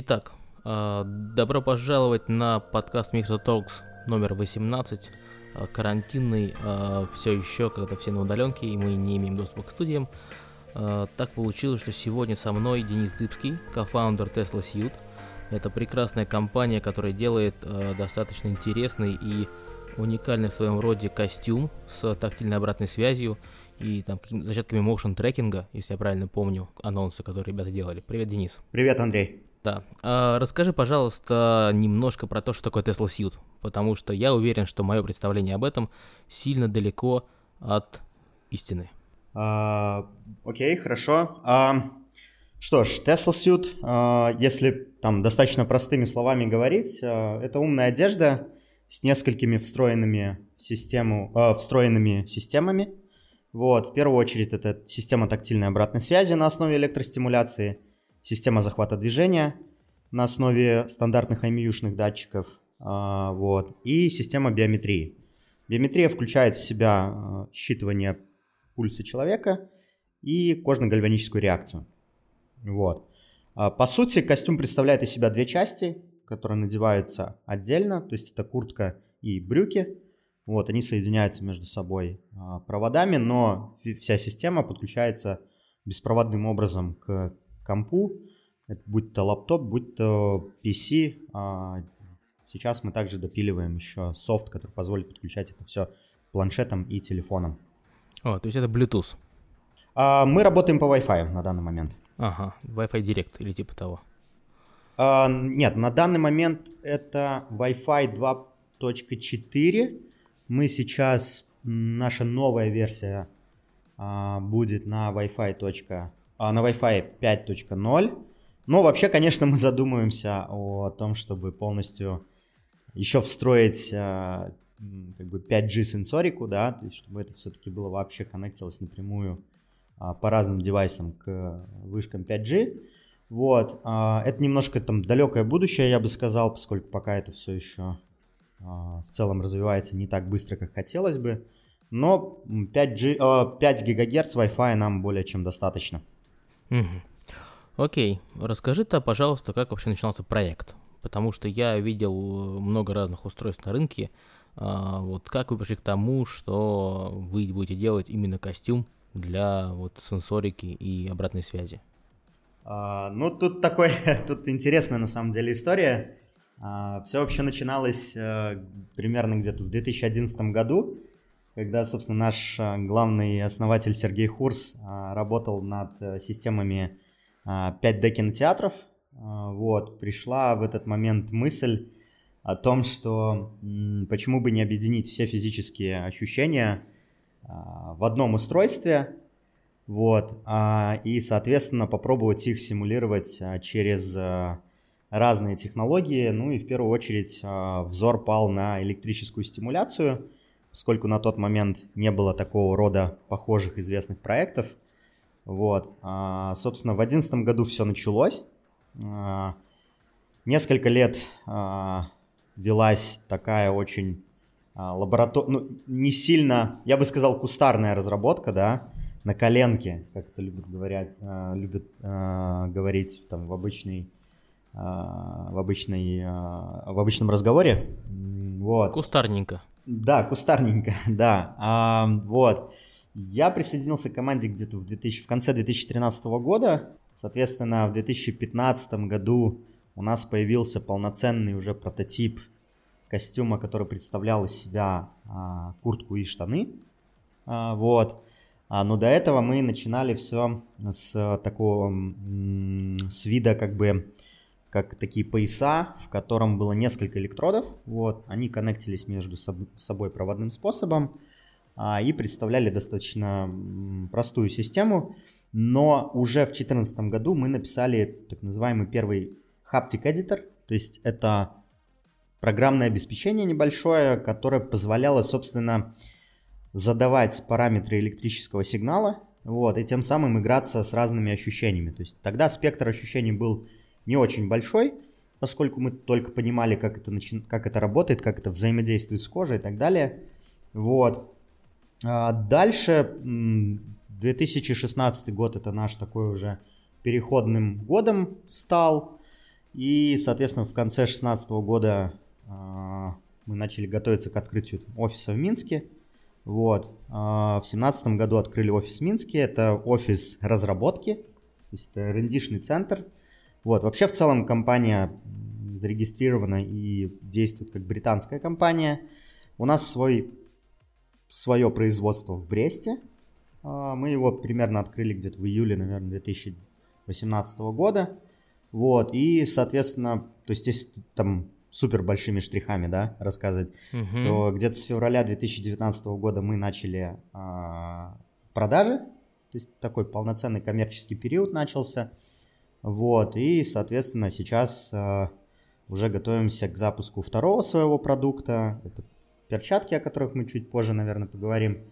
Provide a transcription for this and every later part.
Итак, э, добро пожаловать на подкаст Mixo Talks номер 18. Э, карантинный э, все еще, когда все на удаленке, и мы не имеем доступа к студиям. Так получилось, что сегодня со мной Денис Дыбский, кофаундер Tesla Suit. Это прекрасная компания, которая делает достаточно интересный и уникальный в своем роде костюм с тактильной обратной связью и там зачатками motion трекинга, если я правильно помню анонсы, которые ребята делали. Привет, Денис. Привет, Андрей. Да. А, расскажи, пожалуйста, немножко про то, что такое Tesla Suit, потому что я уверен, что мое представление об этом сильно далеко от истины. А, окей, хорошо. А, что ж, Tesla Suit, а, если там достаточно простыми словами говорить, а, это умная одежда с несколькими встроенными в систему, а, встроенными системами. Вот, в первую очередь это система тактильной обратной связи на основе электростимуляции – система захвата движения на основе стандартных IMU-шных датчиков, а, вот, и система биометрии. Биометрия включает в себя а, считывание пульса человека и кожно-гальваническую реакцию. Вот. А, по сути, костюм представляет из себя две части, которые надеваются отдельно, то есть это куртка и брюки. Вот, они соединяются между собой проводами, но вся система подключается беспроводным образом к компу, это будь то лаптоп, будь то PC. А сейчас мы также допиливаем еще софт, который позволит подключать это все планшетом и телефоном. О, то есть это Bluetooth? А, мы работаем по Wi-Fi на данный момент. Ага, Wi-Fi Direct или типа того. А, нет, на данный момент это Wi-Fi 2.4. Мы сейчас, наша новая версия а, будет на Wi-Fi на Wi-Fi 5.0. Но вообще, конечно, мы задумываемся о том, чтобы полностью еще встроить а, как бы 5G сенсорику, да, то есть чтобы это все-таки было вообще коннектилось напрямую а, по разным девайсам к вышкам 5G. Вот, это немножко там далекое будущее, я бы сказал, поскольку пока это все еще в целом развивается не так быстро, как хотелось бы. Но 5G, 5 ГГц Wi-Fi нам более чем достаточно. Угу. Окей, расскажи-то, пожалуйста, как вообще начинался проект, потому что я видел много разных устройств на рынке. А, вот как вы пришли к тому, что вы будете делать именно костюм для вот сенсорики и обратной связи? А, ну, тут такой, тут интересная на самом деле история. А, все вообще начиналось а, примерно где-то в 2011 году когда, собственно, наш а, главный основатель Сергей Хурс а, работал над э, системами 5D а, кинотеатров. Вот, пришла в этот момент мысль о том, что почему бы не объединить все физические ощущения в одном устройстве, вот, и, соответственно, попробовать их симулировать через разные технологии. Ну и в первую очередь взор пал на электрическую стимуляцию – поскольку на тот момент не было такого рода похожих известных проектов. Вот. А, собственно, в 2011 году все началось. А, несколько лет а, велась такая очень а, лаборатор... ну, не сильно, я бы сказал, кустарная разработка, да, на коленке, как это любят, говорят, а, любят а, говорить там, в обычной в обычной в обычном разговоре. Вот. Кустарненько. Да, кустарненько, да. А, вот. Я присоединился к команде где-то в, 2000, в конце 2013 года. Соответственно, в 2015 году у нас появился полноценный уже прототип костюма, который представлял из себя а, куртку и штаны. А, вот. А, но до этого мы начинали все с такого, с вида как бы как такие пояса, в котором было несколько электродов. Вот, они коннектились между собой проводным способом а, и представляли достаточно простую систему. Но уже в 2014 году мы написали так называемый первый Haptic Editor, то есть это программное обеспечение небольшое, которое позволяло, собственно, задавать параметры электрического сигнала, вот, и тем самым играться с разными ощущениями. То есть тогда спектр ощущений был не очень большой, поскольку мы только понимали, как это, начи... как это работает, как это взаимодействует с кожей и так далее. Вот. А дальше 2016 год это наш такой уже переходным годом стал. И, соответственно, в конце 2016 года а, мы начали готовиться к открытию офиса в Минске. Вот. А, в 2017 году открыли офис в Минске. Это офис разработки, то есть это рендишный центр. Вот. Вообще, в целом, компания зарегистрирована и действует как британская компания. У нас свой, свое производство в Бресте. А, мы его примерно открыли где-то в июле, наверное, 2018 года. Вот, и, соответственно, то есть если там супер большими штрихами, да, рассказывать, угу. то где-то с февраля 2019 года мы начали а, продажи, то есть такой полноценный коммерческий период начался, вот, и, соответственно, сейчас а, уже готовимся к запуску второго своего продукта, это перчатки, о которых мы чуть позже, наверное, поговорим,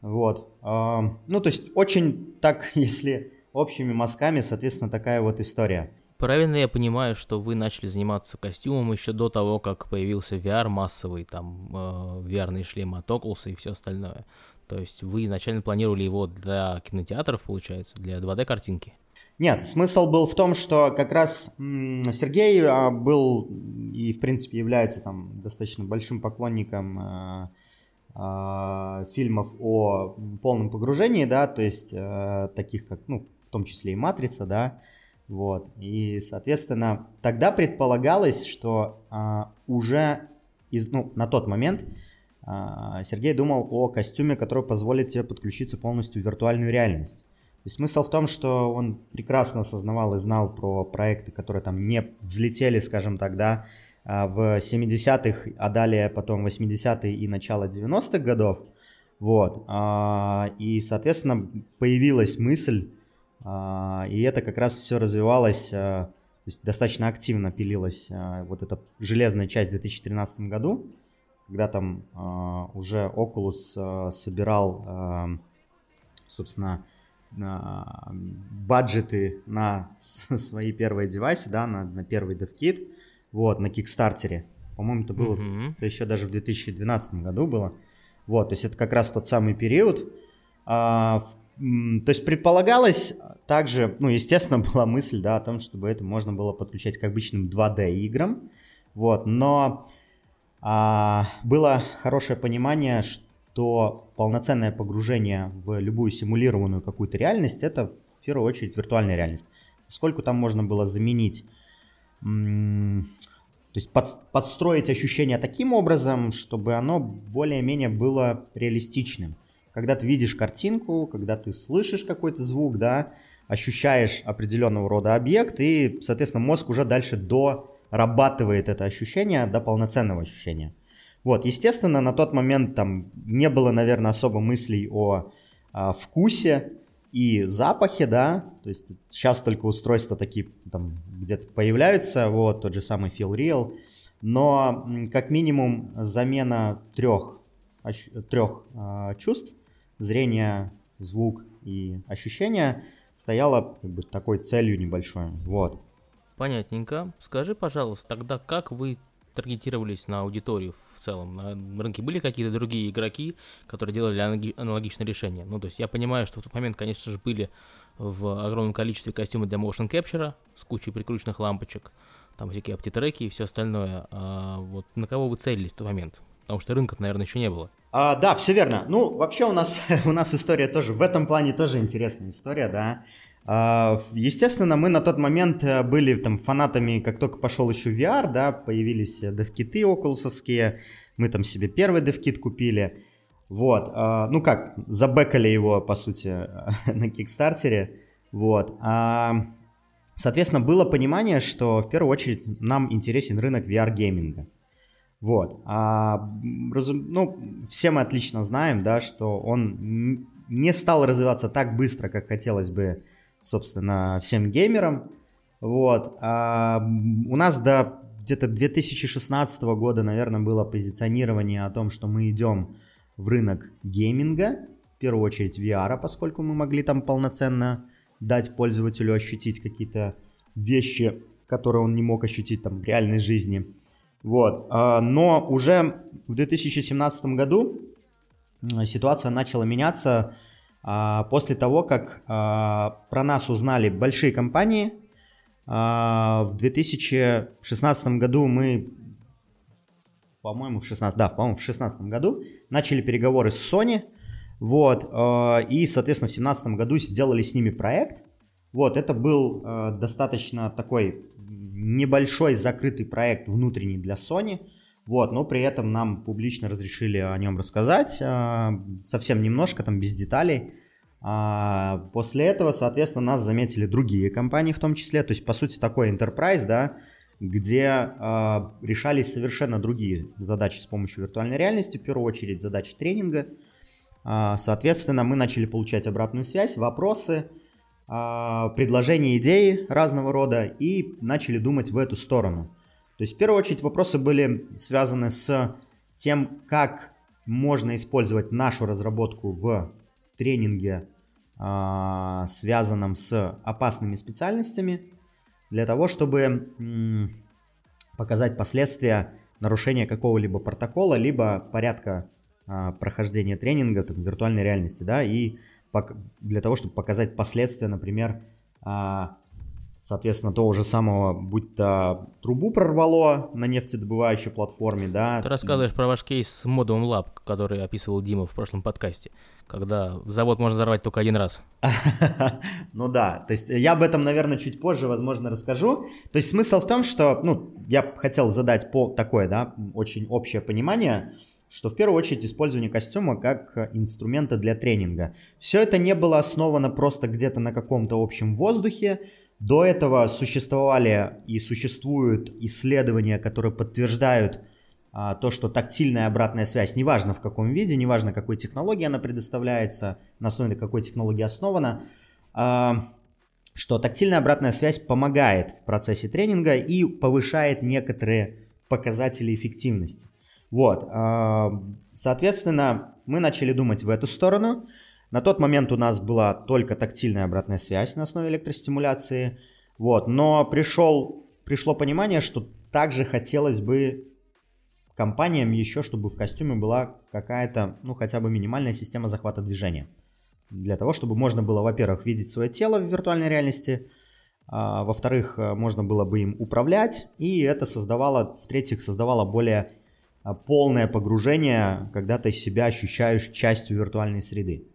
вот, а, ну, то есть очень так, если общими мазками, соответственно, такая вот история. Правильно я понимаю, что вы начали заниматься костюмом еще до того, как появился VR массовый, там, э, VR-ные шлемы от Oculus и все остальное. То есть вы изначально планировали его для кинотеатров, получается, для 2D-картинки? Нет, смысл был в том, что как раз Сергей а, был и, в принципе, является там достаточно большим поклонником э, э, фильмов о полном погружении, да, то есть э, таких как, ну, в том числе и «Матрица», да, вот. И, соответственно, тогда предполагалось, что а, уже из, ну, на тот момент а, Сергей думал о костюме, который позволит тебе подключиться полностью в виртуальную реальность. То смысл в том, что он прекрасно осознавал и знал про проекты, которые там не взлетели, скажем так, да, а, в 70-х, а далее потом 80-е и начало 90-х годов. Вот. А, и, соответственно, появилась мысль а, и это как раз все развивалось, то есть достаточно активно пилилась вот эта железная часть в 2013 году, когда там уже Oculus собирал, собственно, баджеты на свои первые девайсы, да, на, на первый DevKit, вот, на Кикстартере. По-моему, это было, mm-hmm. это еще даже в 2012 году было. Вот, то есть это как раз тот самый период, в то есть предполагалось также, ну, естественно, была мысль, да, о том, чтобы это можно было подключать к обычным 2D играм, вот, но а, было хорошее понимание, что полноценное погружение в любую симулированную какую-то реальность это в первую очередь виртуальная реальность. Поскольку там можно было заменить, то есть под, подстроить ощущение таким образом, чтобы оно более-менее было реалистичным когда ты видишь картинку, когда ты слышишь какой-то звук, да, ощущаешь определенного рода объект, и, соответственно, мозг уже дальше дорабатывает это ощущение до полноценного ощущения. Вот, естественно, на тот момент там не было, наверное, особо мыслей о, о вкусе и запахе, да, то есть сейчас только устройства такие там где-то появляются, вот, тот же самый Feel Real, но как минимум замена трех, трех э, чувств зрение, звук и ощущения стояла как бы такой целью небольшой. Вот. Понятненько. Скажи, пожалуйста, тогда как вы таргетировались на аудиторию в целом? На рынке были какие-то другие игроки, которые делали аналогичное решение? Ну, то есть я понимаю, что в тот момент, конечно же, были в огромном количестве костюмы для motion capture с кучей прикрученных лампочек, там всякие аптитреки и все остальное. А вот на кого вы целились в тот момент? Потому что рынка, наверное, еще не было. А, да, все верно. Ну, вообще у нас, у нас история тоже, в этом плане тоже интересная история, да. А, естественно, мы на тот момент э, были там фанатами, как только пошел еще VR, да, появились девкиты окулусовские, мы там себе первый девкит купили. Вот, а, ну как, забекали его, по сути, на Кикстартере. Вот. А, соответственно, было понимание, что в первую очередь нам интересен рынок VR-гейминга. Вот. Ну, все мы отлично знаем, да, что он не стал развиваться так быстро, как хотелось бы, собственно, всем геймерам. Вот. А у нас до где-то 2016 года, наверное, было позиционирование о том, что мы идем в рынок гейминга, в первую очередь VR, поскольку мы могли там полноценно дать пользователю ощутить какие-то вещи, которые он не мог ощутить там в реальной жизни. Вот. А, но уже в 2017 году ситуация начала меняться а, после того, как а, про нас узнали большие компании, А, в 2016 году мы, по-моему, в 16, да, по-моему, в 16 году начали переговоры с Sony, вот, а, и, соответственно, в 2017 году сделали с ними проект. Вот, это был а, достаточно такой небольшой закрытый проект внутренний для Sony, вот, но при этом нам публично разрешили о нем рассказать, совсем немножко, там без деталей. После этого, соответственно, нас заметили другие компании в том числе, то есть, по сути, такой enterprise, да, где решались совершенно другие задачи с помощью виртуальной реальности, в первую очередь задачи тренинга – а, соответственно, мы начали получать обратную связь, вопросы, а, предложения, идеи разного рода и начали думать в эту сторону. То есть, в первую очередь, вопросы были связаны с тем, как можно использовать нашу разработку в тренинге, а, связанном с опасными специальностями, для того, чтобы показать последствия нарушения какого-либо протокола, либо порядка а, прохождения тренинга там, виртуальной реальности, да, и для того, чтобы показать последствия, например, а, соответственно, того же самого, будь то трубу прорвало на нефтедобывающей платформе, да. Ты рассказываешь про ваш кейс с Modum Lab, который описывал Дима в прошлом подкасте, когда завод можно взорвать только один раз. Ну да, то есть я об этом, наверное, чуть позже, возможно, расскажу. То есть смысл в том, что, ну, я хотел задать по такое, да, очень общее понимание, что в первую очередь использование костюма как инструмента для тренинга. Все это не было основано просто где-то на каком-то общем воздухе. До этого существовали и существуют исследования, которые подтверждают а, то, что тактильная обратная связь, неважно в каком виде, неважно какой технологии она предоставляется, на основе какой технологии основана, а, что тактильная обратная связь помогает в процессе тренинга и повышает некоторые показатели эффективности. Вот, соответственно, мы начали думать в эту сторону. На тот момент у нас была только тактильная обратная связь на основе электростимуляции. Вот, но пришел, пришло понимание, что также хотелось бы компаниям еще, чтобы в костюме была какая-то, ну, хотя бы минимальная система захвата движения. Для того, чтобы можно было, во-первых, видеть свое тело в виртуальной реальности, а, во-вторых, можно было бы им управлять, и это создавало, в-третьих, создавало более а, полное погружение, когда ты себя ощущаешь частью виртуальной среды.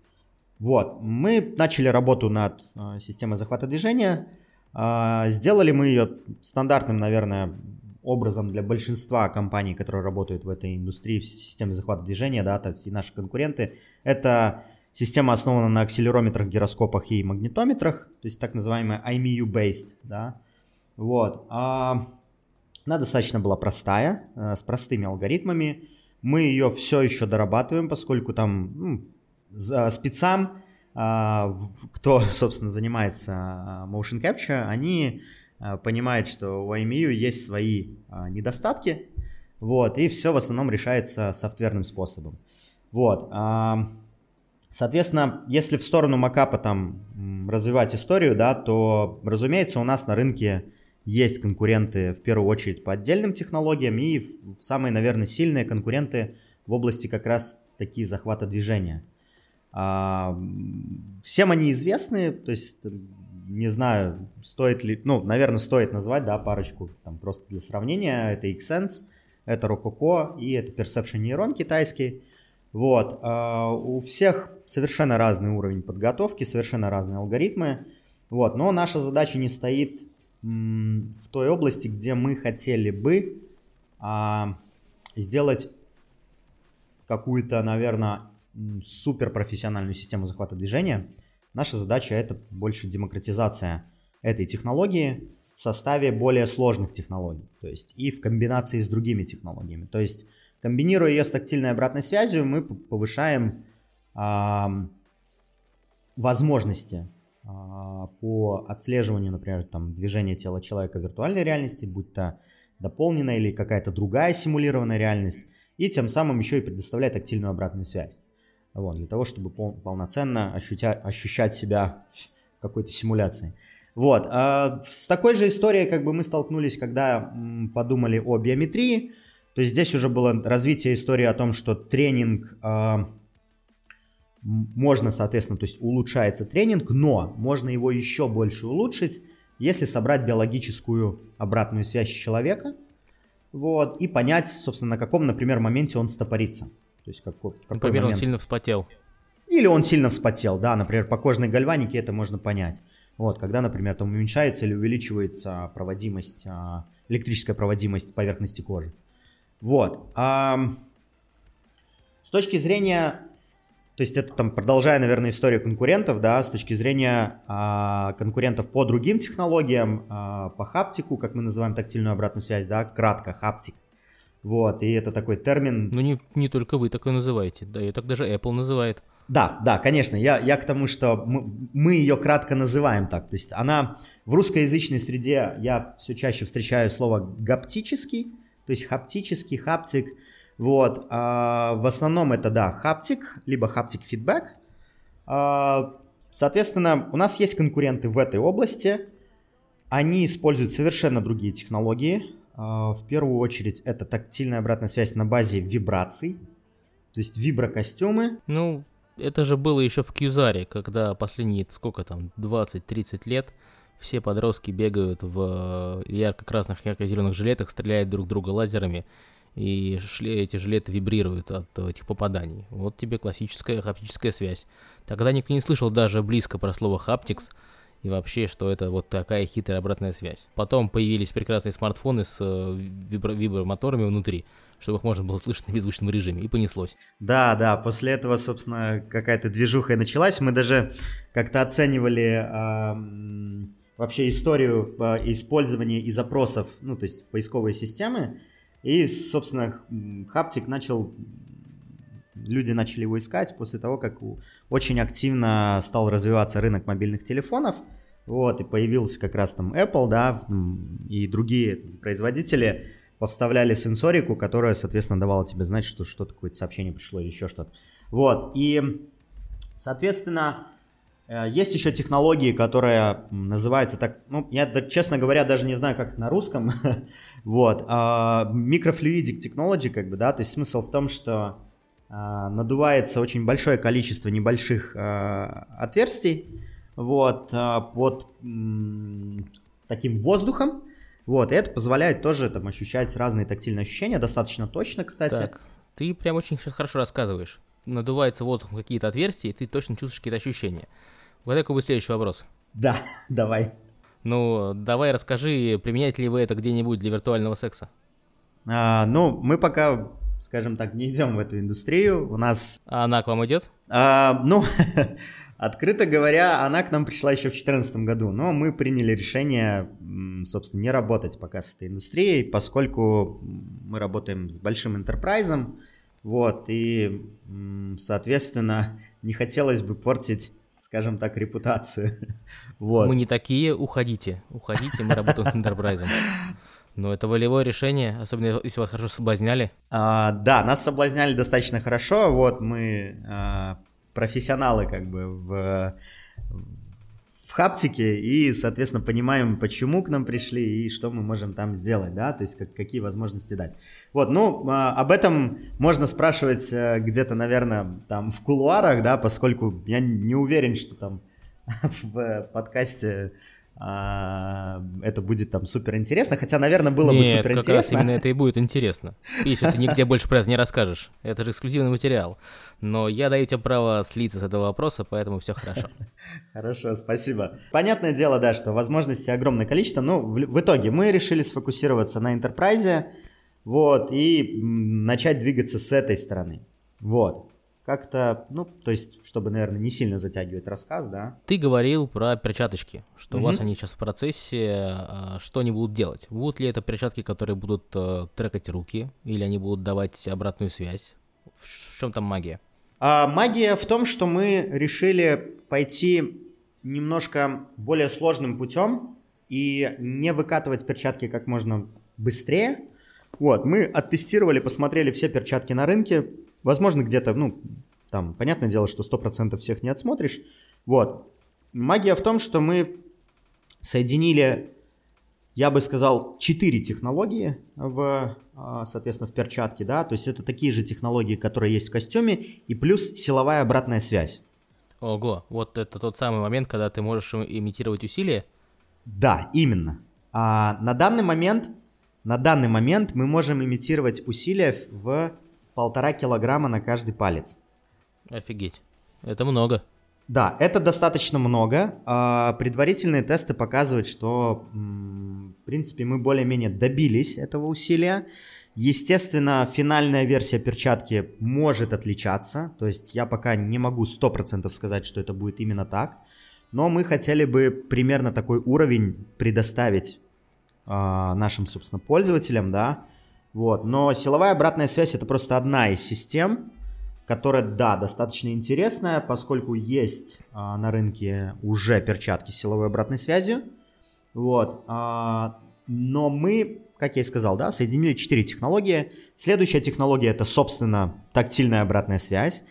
Вот, мы начали работу над э, системой захвата движения. Э, сделали мы ее стандартным, наверное, образом для большинства компаний, которые работают в этой индустрии в системе захвата движения, да, то есть и наши конкуренты. Это система основана на акселерометрах, гироскопах и магнитометрах, то есть так называемая IMU-based, да. Вот. А она достаточно была простая, э, с простыми алгоритмами. Мы ее все еще дорабатываем, поскольку там ну, спецам, а, кто, собственно, занимается а, motion capture, они а, понимают, что у IMU есть свои недостатки, вот, и все в основном решается софтверным способом. Вот, соответственно, если в сторону макапа там развивать историю, да, то, разумеется, у нас на рынке есть конкуренты в первую очередь по отдельным технологиям и самые, наверное, сильные конкуренты в области как раз такие захвата движения. А, всем они известны, то есть не знаю, стоит ли, ну, наверное, стоит назвать, да, парочку, там просто для сравнения. Это Xsense, это Rococo и это Perception Neuron китайский. Вот, а, у всех совершенно разный уровень подготовки, совершенно разные алгоритмы. Вот, но наша задача не стоит в той области, где мы хотели бы а, сделать какую-то, наверное, суперпрофессиональную систему захвата движения. Наша задача это больше демократизация этой технологии в составе более сложных технологий, то есть и в комбинации с другими технологиями. То есть комбинируя ее с тактильной обратной связью, мы повышаем а, возможности а, по отслеживанию, например, там, движения тела человека в виртуальной реальности, будь то дополненная или какая-то другая симулированная реальность, и тем самым еще и предоставлять тактильную обратную связь. Вот, для того, чтобы пол, полноценно ощутя, ощущать себя в какой-то симуляции. Вот, а с такой же историей как бы мы столкнулись, когда подумали о биометрии. То есть здесь уже было развитие истории о том, что тренинг а, можно, соответственно, то есть улучшается тренинг, но можно его еще больше улучшить если собрать биологическую обратную связь человека, вот, и понять, собственно, на каком, например, моменте он стопорится. То есть как, в какой например, момент. он сильно вспотел. Или он сильно вспотел, да, например, по кожной гальванике это можно понять. Вот, когда, например, там уменьшается или увеличивается проводимость, а, электрическая проводимость поверхности кожи. Вот. А, с точки зрения, то есть это там, продолжая, наверное, историю конкурентов, да, с точки зрения а, конкурентов по другим технологиям, по хаптику, как мы называем тактильную обратную связь, да, кратко, хаптик. Вот, и это такой термин... Ну, не, не только вы такой называете, да, и так даже Apple называет. Да, да, конечно, я, я к тому, что мы, мы ее кратко называем так, то есть она в русскоязычной среде, я все чаще встречаю слово гаптический, то есть хаптический, хаптик, вот, а в основном это, да, хаптик, либо хаптик фидбэк, а, соответственно, у нас есть конкуренты в этой области, они используют совершенно другие технологии, в первую очередь это тактильная обратная связь на базе вибраций, то есть виброкостюмы. Ну, это же было еще в Кьюзаре, когда последние, сколько там, 20-30 лет, все подростки бегают в э, ярко-красных, ярко-зеленых жилетах, стреляют друг друга лазерами, и эти жилеты вибрируют от этих попаданий. Вот тебе классическая хаптическая связь. Тогда никто не слышал даже близко про слово хаптикс, и вообще, что это вот такая хитрая обратная связь. Потом появились прекрасные смартфоны с э, вибро- вибромоторами внутри, чтобы их можно было слышать на беззвучном режиме, и понеслось. Да, да, после этого, собственно, какая-то движуха и началась. Мы даже как-то оценивали э, вообще историю э, использования и запросов, ну, то есть в поисковые системы, и, собственно, Хаптик начал люди начали его искать после того, как очень активно стал развиваться рынок мобильных телефонов. Вот, и появился как раз там Apple, да, и другие производители повставляли сенсорику, которая, соответственно, давала тебе знать, что что-то, какое-то сообщение пришло или еще что-то. Вот, и, соответственно, э, есть еще технологии, которая называется так, ну, я, честно говоря, даже не знаю, как на русском, вот, а, microfluidic technology, как бы, да, то есть смысл в том, что надувается очень большое количество небольших а, отверстий вот, а, под таким воздухом. Вот, и это позволяет тоже там ощущать разные тактильные ощущения, достаточно точно, кстати. Так, ты прям очень сейчас хорошо рассказываешь. Надувается воздухом какие-то отверстия, и ты точно чувствуешь какие-то ощущения. Вот какой будет следующий вопрос. Да, давай. Ну, давай расскажи, применяете ли вы это где-нибудь для виртуального секса? А, ну, мы пока скажем так, не идем в эту индустрию. У нас... А она к вам идет? А, ну, открыто говоря, она к нам пришла еще в 2014 году, но мы приняли решение, собственно, не работать пока с этой индустрией, поскольку мы работаем с большим интерпрайзом, вот, и, соответственно, не хотелось бы портить скажем так, репутацию. вот. Мы не такие, уходите. Уходите, мы работаем с интерпрайзом. Но это волевое решение, особенно если вас хорошо соблазняли. А, да, нас соблазняли достаточно хорошо. Вот мы а, профессионалы как бы в, в хаптике и, соответственно, понимаем, почему к нам пришли и что мы можем там сделать, да, то есть как, какие возможности дать. Вот, ну, а, об этом можно спрашивать а, где-то, наверное, там в кулуарах, да, поскольку я не уверен, что там в подкасте а, это будет там супер интересно, хотя, наверное, было Нет, бы супер интересно. как раз именно это и будет интересно. Если ты нигде больше про это не расскажешь. Это же эксклюзивный материал. Но я даю тебе право слиться с этого вопроса, поэтому все хорошо. Хорошо, спасибо. Понятное дело, да, что возможностей огромное количество, но в, в итоге мы решили сфокусироваться на Enterprise, вот, и начать двигаться с этой стороны. Вот как-то, ну, то есть, чтобы, наверное, не сильно затягивать рассказ, да. Ты говорил про перчаточки, что mm-hmm. у вас они сейчас в процессе, а, что они будут делать? Будут ли это перчатки, которые будут э, трекать руки, или они будут давать обратную связь? В чем там магия? А, магия в том, что мы решили пойти немножко более сложным путем и не выкатывать перчатки как можно быстрее. Вот, мы оттестировали, посмотрели все перчатки на рынке, Возможно, где-то, ну, там, понятное дело, что 100% всех не отсмотришь. Вот. Магия в том, что мы соединили, я бы сказал, 4 технологии в, а, соответственно, в перчатке, да, то есть это такие же технологии, которые есть в костюме, и плюс силовая обратная связь. Ого, вот это тот самый момент, когда ты можешь имитировать усилия? Да, именно. А, на данный момент, на данный момент мы можем имитировать усилия в полтора килограмма на каждый палец. Офигеть. Это много. Да, это достаточно много. А, предварительные тесты показывают, что, в принципе, мы более-менее добились этого усилия. Естественно, финальная версия перчатки может отличаться, то есть я пока не могу 100% сказать, что это будет именно так, но мы хотели бы примерно такой уровень предоставить э, нашим, собственно, пользователям, да, вот, но силовая обратная связь это просто одна из систем, которая, да, достаточно интересная, поскольку есть э, на рынке уже перчатки с силовой обратной связью, вот, э, но мы как я и сказал, да, соединили четыре технологии. Следующая технология это, собственно, тактильная обратная связь.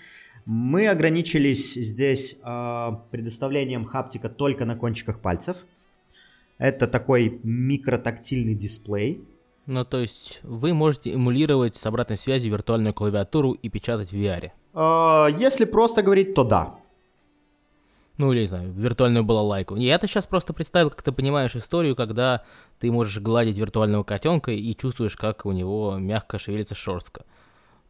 Мы ограничились здесь э, предоставлением хаптика только на кончиках пальцев. Это такой микротактильный дисплей. Ну, то есть вы можете эмулировать с обратной связью виртуальную клавиатуру и печатать в VR? Э, если просто говорить, то да. Ну, или, не знаю, виртуальную балалайку. Я-то сейчас просто представил, как ты понимаешь историю, когда ты можешь гладить виртуального котенка и чувствуешь, как у него мягко шевелится шерстка.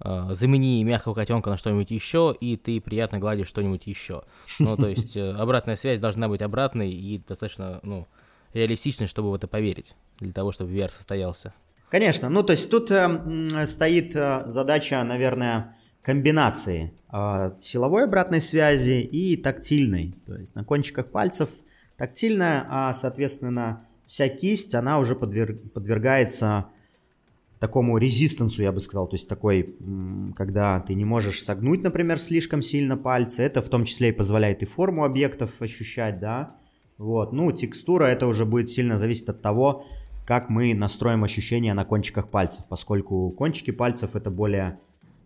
А, замени мягкого котенка на что-нибудь еще, и ты приятно гладишь что-нибудь еще. Ну, то есть э, обратная связь должна быть обратной и достаточно, ну, реалистичной, чтобы в это поверить, для того, чтобы VR состоялся. Конечно, ну, то есть тут э, стоит э, задача, наверное, комбинации э, силовой обратной связи и тактильной. То есть на кончиках пальцев тактильная, а соответственно вся кисть, она уже подверг, подвергается такому резистансу, я бы сказал, то есть такой, когда ты не можешь согнуть, например, слишком сильно пальцы, это в том числе и позволяет и форму объектов ощущать, да, вот, ну, текстура, это уже будет сильно зависеть от того, как мы настроим ощущения на кончиках пальцев, поскольку кончики пальцев это более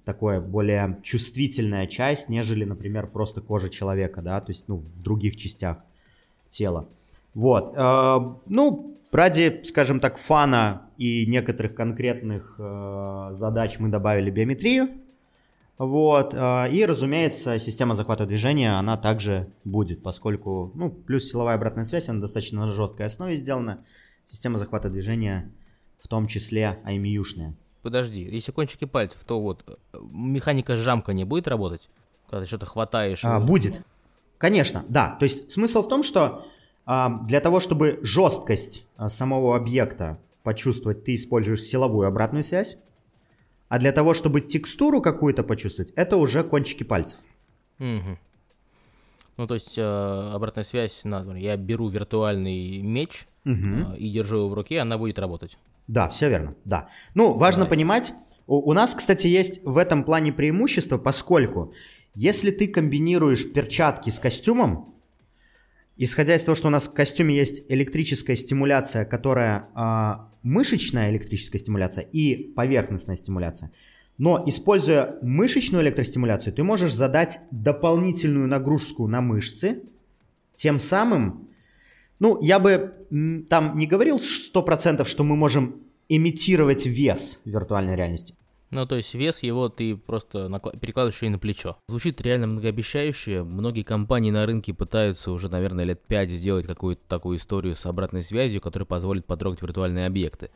такое более чувствительная часть, нежели, например, просто кожа человека, да, то есть, ну, в других частях тела. Вот, э, ну, ради, скажем так, фана и некоторых конкретных э, задач мы добавили биометрию, вот, э, и, разумеется, система захвата движения, она также будет, поскольку, ну, плюс силовая обратная связь, она достаточно на жесткой основе сделана, система захвата движения в том числе IMU-шная подожди, если кончики пальцев, то вот э, механика жамка не будет работать, когда ты что-то хватаешь? А, будет. Конечно, да. То есть смысл в том, что а, для того, чтобы жесткость а, самого объекта почувствовать, ты используешь силовую обратную связь, а для того, чтобы текстуру какую-то почувствовать, это уже кончики пальцев. Угу. Ну, то есть э, обратная связь, например, я беру виртуальный меч угу. э, и держу его в руке, она будет работать. Да, все верно, да. Ну, важно Давай. понимать, у, у нас, кстати, есть в этом плане преимущество, поскольку если ты комбинируешь перчатки с костюмом, исходя из того, что у нас в костюме есть электрическая стимуляция, которая э, мышечная электрическая стимуляция и поверхностная стимуляция, но используя мышечную электростимуляцию, ты можешь задать дополнительную нагрузку на мышцы, тем самым ну, я бы там не говорил 100%, что мы можем имитировать вес виртуальной реальности. Ну, то есть вес его ты просто перекладываешь и на плечо. Звучит реально многообещающе. Многие компании на рынке пытаются уже, наверное, лет 5 сделать какую-то такую историю с обратной связью, которая позволит потрогать виртуальные объекты.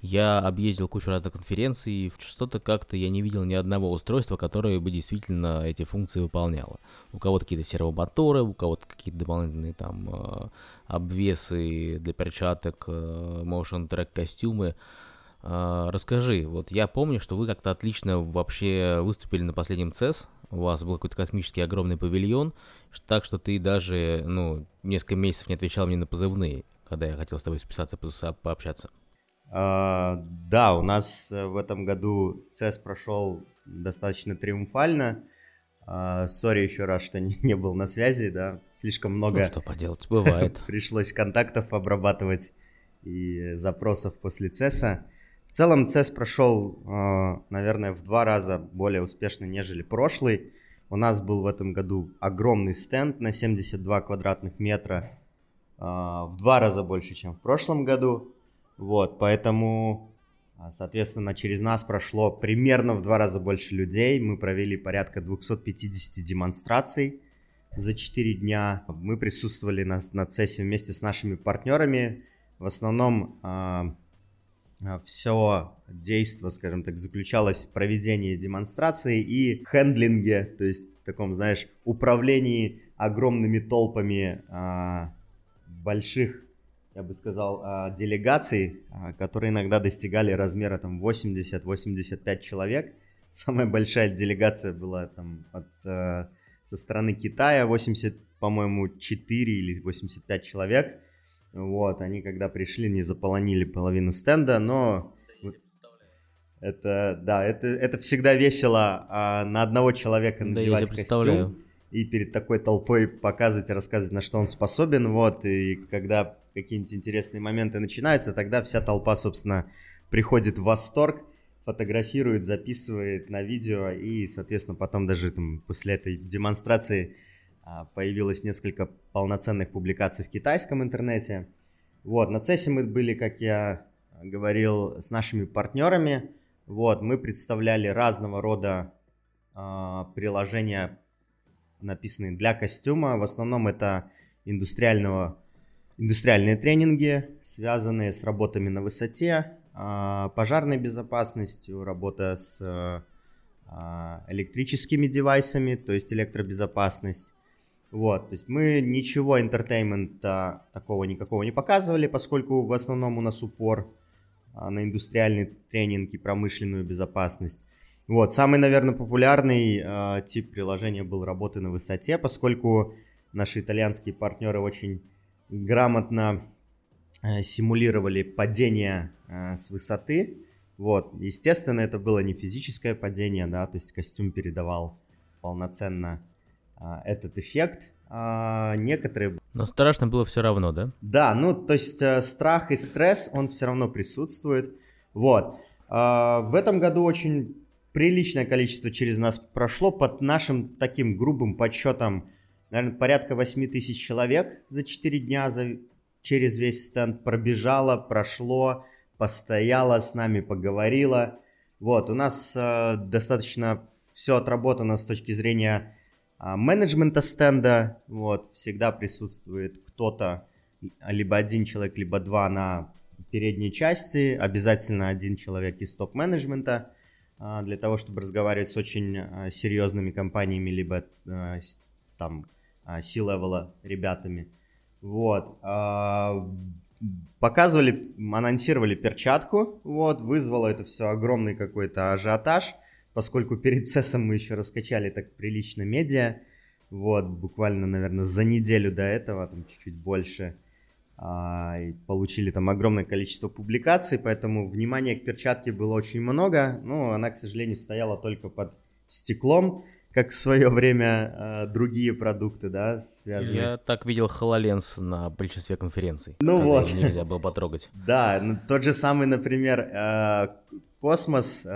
Я объездил кучу разных конференций, и что-то как-то я не видел ни одного устройства, которое бы действительно эти функции выполняло. У кого-то какие-то сервомоторы, у кого-то какие-то дополнительные там э, обвесы для перчаток, э, motion track костюмы. Э, расскажи, вот я помню, что вы как-то отлично вообще выступили на последнем CES, у вас был какой-то космический огромный павильон, так что ты даже, ну, несколько месяцев не отвечал мне на позывные, когда я хотел с тобой списаться, пообщаться. Uh, да, у нас э, в этом году CES прошел достаточно триумфально. Сори uh, еще раз, что не, не был на связи, да. Слишком много... Ну, что поделать, бывает. пришлось контактов обрабатывать и запросов после CES. В целом CES прошел, uh, наверное, в два раза более успешно, нежели прошлый. У нас был в этом году огромный стенд на 72 квадратных метра, в два раза больше, чем в прошлом году. Вот, поэтому, а, соответственно, через нас прошло примерно в два раза больше людей. Мы провели порядка 250 демонстраций. за 4 дня. Мы присутствовали на, на CES вместе с нашими партнерами. В основном все действо, скажем так, заключалось в проведении демонстрации и хендлинге, то есть таком, знаешь, управлении огромными толпами а, больших, я бы сказал, а, делегаций, а, которые иногда достигали размера там 80-85 человек. Самая большая делегация была там от, а, со стороны Китая, 80, по-моему, 4 или 85 человек. Вот, они когда пришли, не заполонили половину стенда, но это, да, это, это всегда весело а, на одного человека надевать да, костюм и перед такой толпой показывать и рассказывать, на что он способен, вот, и когда какие-нибудь интересные моменты начинаются, тогда вся толпа, собственно, приходит в восторг, фотографирует, записывает на видео, и, соответственно, потом даже там, после этой демонстрации появилось несколько полноценных публикаций в китайском интернете. Вот, на CES мы были, как я говорил, с нашими партнерами, вот, мы представляли разного рода э, приложения, написанные для костюма. В основном это индустриального, индустриальные тренинги, связанные с работами на высоте, э, пожарной безопасностью, работа с э, электрическими девайсами, то есть электробезопасность. Вот, то есть мы ничего entertainment а такого никакого не показывали, поскольку в основном у нас упор а, на индустриальный тренинг и промышленную безопасность. Вот, самый, наверное, популярный э, тип приложения был работы на высоте, поскольку наши итальянские партнеры очень грамотно э, симулировали падение э, с высоты. Вот, естественно, это было не физическое падение, да, то есть костюм передавал полноценно этот эффект, а, некоторые... Но страшно было все равно, да? Да, ну, то есть э, страх и стресс, он все равно присутствует. Вот. А, в этом году очень приличное количество через нас прошло. Под нашим таким грубым подсчетом, наверное, порядка 8 тысяч человек за 4 дня за, через весь стенд пробежало, прошло, постояло с нами, поговорило. Вот, у нас э, достаточно все отработано с точки зрения а, менеджмента стенда, вот, всегда присутствует кто-то, либо один человек, либо два на передней части, обязательно один человек из топ-менеджмента, а, для того, чтобы разговаривать с очень а, серьезными компаниями, либо там C-level ребятами. Вот. Показывали, анонсировали перчатку, вот, вызвало это все огромный какой-то ажиотаж – поскольку перед CES мы еще раскачали так прилично медиа, вот, буквально, наверное, за неделю до этого, там чуть-чуть больше, а, и получили там огромное количество публикаций, поэтому внимания к перчатке было очень много, но она, к сожалению, стояла только под стеклом, как в свое время э, другие продукты, да, связанные. Я так видел HoloLens на большинстве конференций. Ну вот. Нельзя было потрогать. Да, ну, тот же самый, например, э, Космос э,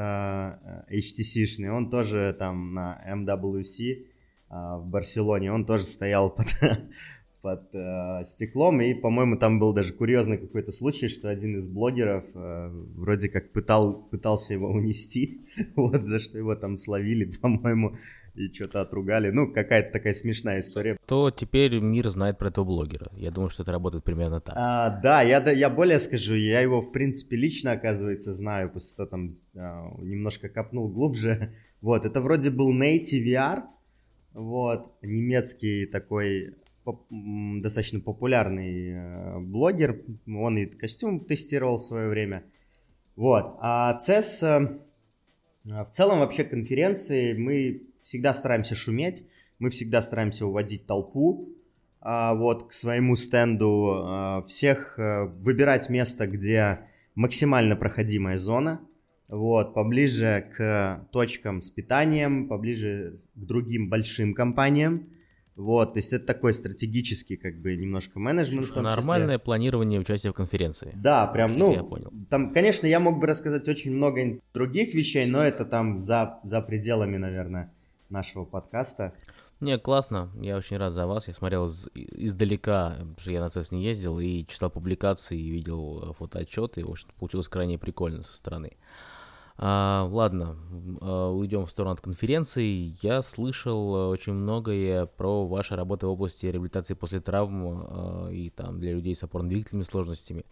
HTC-шный, он тоже там на MWC э, в Барселоне, он тоже стоял под, под э, стеклом, и, по-моему, там был даже курьезный какой-то случай, что один из блогеров э, вроде как пытал, пытался его унести, вот, за что его там словили, по-моему, и что-то отругали. Ну, какая-то такая смешная история. То теперь мир знает про этого блогера. Я думаю, что это работает примерно так. А, да, я, я более скажу, я его, в принципе, лично, оказывается, знаю, после того там а, немножко копнул глубже. Вот, это вроде был Native VR, вот, немецкий такой поп достаточно популярный э, блогер, он и костюм тестировал в свое время. Вот, а CES, э, в целом вообще конференции мы всегда стараемся шуметь, мы всегда стараемся уводить толпу а, вот к своему стенду, а, всех а, выбирать место, где максимально проходимая зона, вот, поближе к точкам с питанием, поближе к другим большим компаниям, вот, то есть это такой стратегический, как бы, немножко менеджмент. В том Нормальное числе. планирование участия в конференции. Да, прям, ну, я понял. там, конечно, я мог бы рассказать очень много других вещей, но это там за, за пределами, наверное, нашего подкаста. Не, классно. Я очень рад за вас. Я смотрел из, издалека, потому что я на CES не ездил, и читал публикации, и видел фотоотчеты. И, в общем, получилось крайне прикольно со стороны. А, ладно, а, уйдем в сторону от конференции. Я слышал э, очень многое про ваши работы в области реабилитации после травм и там для людей с опорно-двигательными сложностями.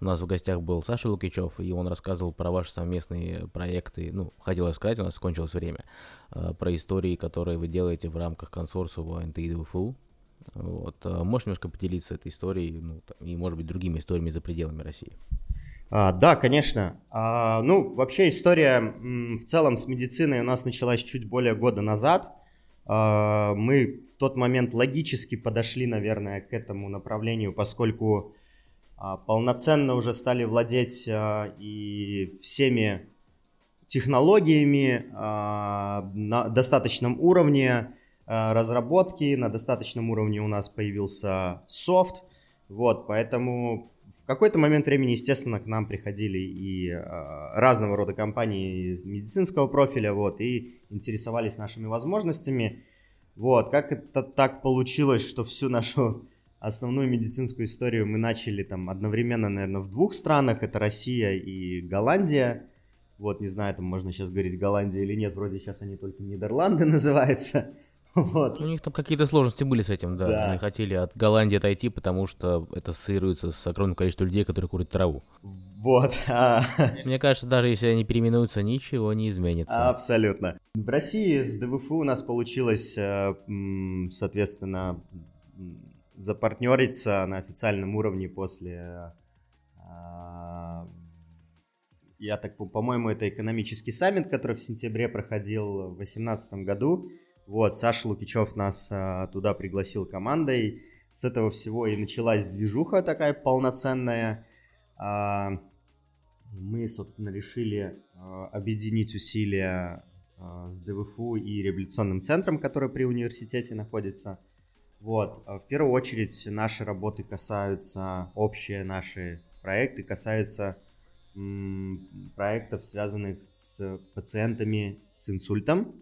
У нас в гостях был Саша Лукичев, и он рассказывал про ваши совместные проекты. Ну, хотел сказать, у нас кончилось время. А, про истории, которые вы делаете в рамках консорциума НТИ. Вот. А, можешь немножко поделиться этой историей, ну, и, может быть, другими историями за пределами России? А, да, конечно. А, ну, вообще история м, в целом с медициной у нас началась чуть более года назад. А, мы в тот момент логически подошли, наверное, к этому направлению, поскольку полноценно уже стали владеть а, и всеми технологиями а, на достаточном уровне разработки, на достаточном уровне у нас появился софт, вот, поэтому в какой-то момент времени, естественно, к нам приходили и э, разного рода компании медицинского профиля, вот, и интересовались нашими возможностями. Вот, как это так получилось, что всю нашу основную медицинскую историю мы начали там одновременно, наверное, в двух странах. Это Россия и Голландия. Вот, не знаю, там можно сейчас говорить Голландия или нет, вроде сейчас они только Нидерланды называются. Вот. У них там какие-то сложности были с этим, да. да. Они хотели от Голландии отойти, потому что это ассоциируется с огромным количеством людей, которые курят траву. Вот. А. Мне кажется, даже если они переименуются, ничего не изменится. Абсолютно. В России с ДВФУ у нас получилось, э, соответственно, запартнериться на официальном уровне после... А, я так, по-моему, это экономический саммит, который в сентябре проходил в 2018 году. Вот, Саша Лукичев нас а, туда пригласил командой. С этого всего и началась движуха такая полноценная. А, мы, собственно, решили объединить усилия с ДВФУ и реабилитационным центром, который при университете находится – вот. А в первую очередь наши работы касаются, общие наши проекты касаются м, проектов, связанных с пациентами с инсультом.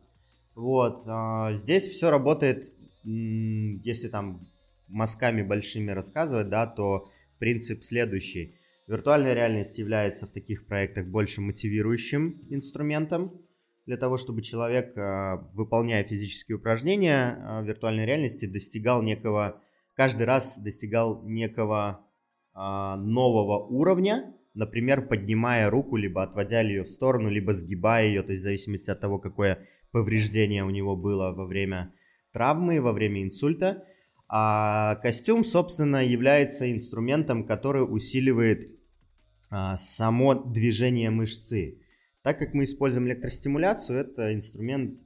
Вот. А здесь все работает, м, если там мазками большими рассказывать, да, то принцип следующий. Виртуальная реальность является в таких проектах больше мотивирующим инструментом, для того, чтобы человек, а, выполняя физические упражнения а, в виртуальной реальности, достигал некого, каждый раз достигал некого а, нового уровня, например, поднимая руку, либо отводя ее в сторону, либо сгибая ее, то есть в зависимости от того, какое повреждение у него было во время травмы, во время инсульта. А костюм, собственно, является инструментом, который усиливает само движение мышцы. Так как мы используем электростимуляцию, это инструмент,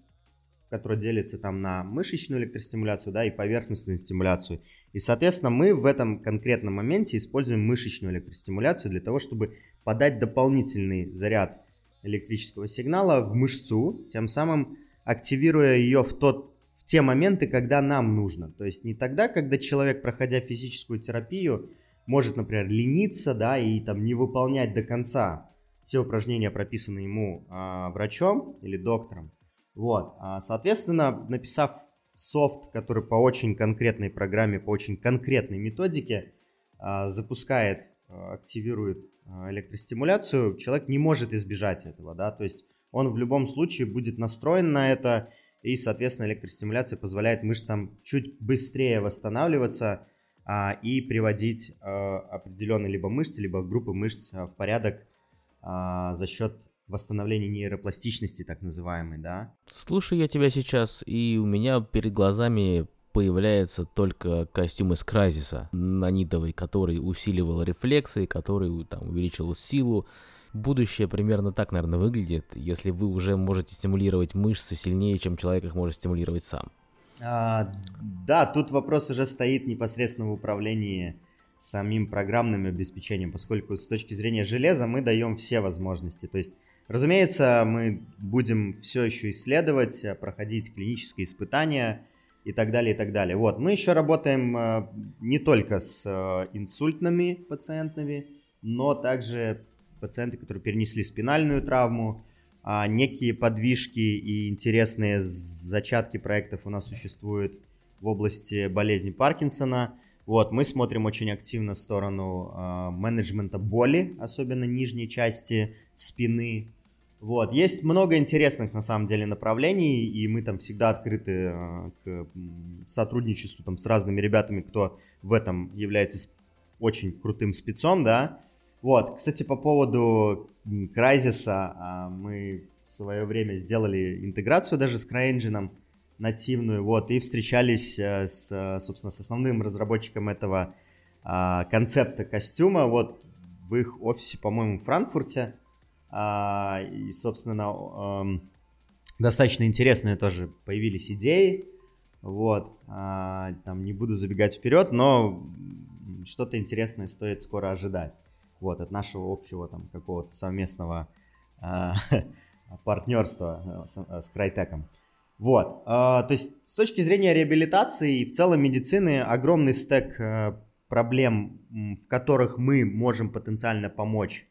который делится там на мышечную электростимуляцию, да, и поверхностную стимуляцию. И, соответственно, мы в этом конкретном моменте используем мышечную электростимуляцию для того, чтобы подать дополнительный заряд электрического сигнала в мышцу, тем самым активируя ее в, тот, в те моменты, когда нам нужно. То есть не тогда, когда человек, проходя физическую терапию, может, например, лениться, да, и там не выполнять до конца все упражнения прописаны ему а, врачом или доктором. Вот, а, соответственно, написав софт, который по очень конкретной программе, по очень конкретной методике а, запускает, а, активирует а, электростимуляцию, человек не может избежать этого, да, то есть он в любом случае будет настроен на это, и, соответственно, электростимуляция позволяет мышцам чуть быстрее восстанавливаться а, и приводить а, определенные либо мышцы, либо группы мышц а, в порядок за счет восстановления нейропластичности, так называемой, да. Слушаю я тебя сейчас, и у меня перед глазами появляется только костюм из Кразиса, нанитовый, который усиливал рефлексы, который там увеличивал силу. Будущее примерно так, наверное, выглядит, если вы уже можете стимулировать мышцы сильнее, чем человек их может стимулировать сам. А, да, тут вопрос уже стоит непосредственно в управлении самим программным обеспечением, поскольку с точки зрения железа мы даем все возможности. То есть, разумеется, мы будем все еще исследовать, э, проходить клинические испытания и так далее, и так далее. Вот, мы еще работаем э, не только с э, инсультными пациентами, но также пациенты, которые перенесли спинальную травму, а некие подвижки и интересные зачатки проектов у нас существуют в области болезни Паркинсона – вот, мы смотрим очень активно сторону э, менеджмента боли, особенно нижней части спины. Вот. Есть много интересных, на самом деле, направлений, и мы там всегда открыты э, к сотрудничеству там, с разными ребятами, кто в этом является очень крутым спецом, да. Вот, кстати, по поводу Crysis, мы в свое время сделали интеграцию даже с CryEngine нативную, вот, и встречались э, с, собственно, с основным разработчиком этого а, концепта костюма, вот, в их офисе, по-моему, в Франкфурте, а, и, собственно, достаточно интересные тоже появились идеи. Вот. А, там не буду забегать вперед, но что-то интересное стоит скоро ожидать. Вот, от нашего общего там какого-то совместного а, партнерства с, с Крайтеком. Вот, то есть с точки зрения реабилитации и в целом медицины огромный стек проблем, в которых мы можем потенциально помочь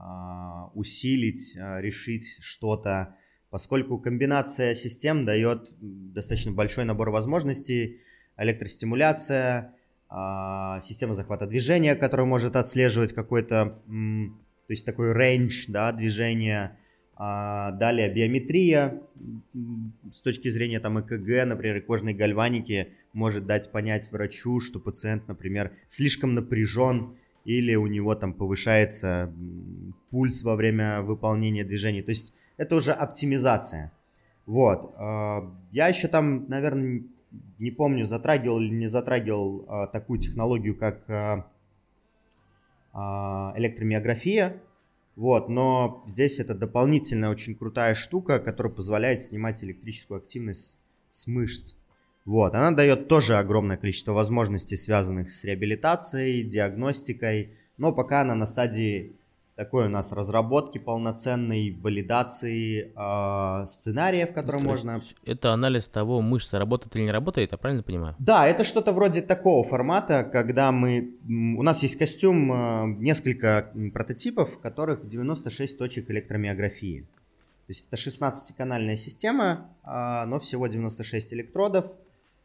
а, усилить, а, решить что-то, поскольку комбинация систем дает достаточно большой набор возможностей, электростимуляция, а, система захвата движения, которая может отслеживать какой-то, то есть такой range да, движения, далее биометрия с точки зрения там ЭКГ, например, кожной гальваники может дать понять врачу, что пациент, например, слишком напряжен или у него там повышается пульс во время выполнения движений. То есть это уже оптимизация. Вот. А, я еще там, наверное, не помню, затрагивал или не затрагивал а, такую технологию, как а, электромиография. Вот, но здесь это дополнительная очень крутая штука, которая позволяет снимать электрическую активность с мышц. Вот, она дает тоже огромное количество возможностей, связанных с реабилитацией, диагностикой, но пока она на стадии такой у нас разработки полноценной, валидации э, сценария, в котором То можно... Это анализ того, мышца работает или не работает, я правильно понимаю? Да, это что-то вроде такого формата, когда мы... У нас есть костюм, э, несколько прототипов, в которых 96 точек электромиографии. То есть это 16-канальная система, э, но всего 96 электродов,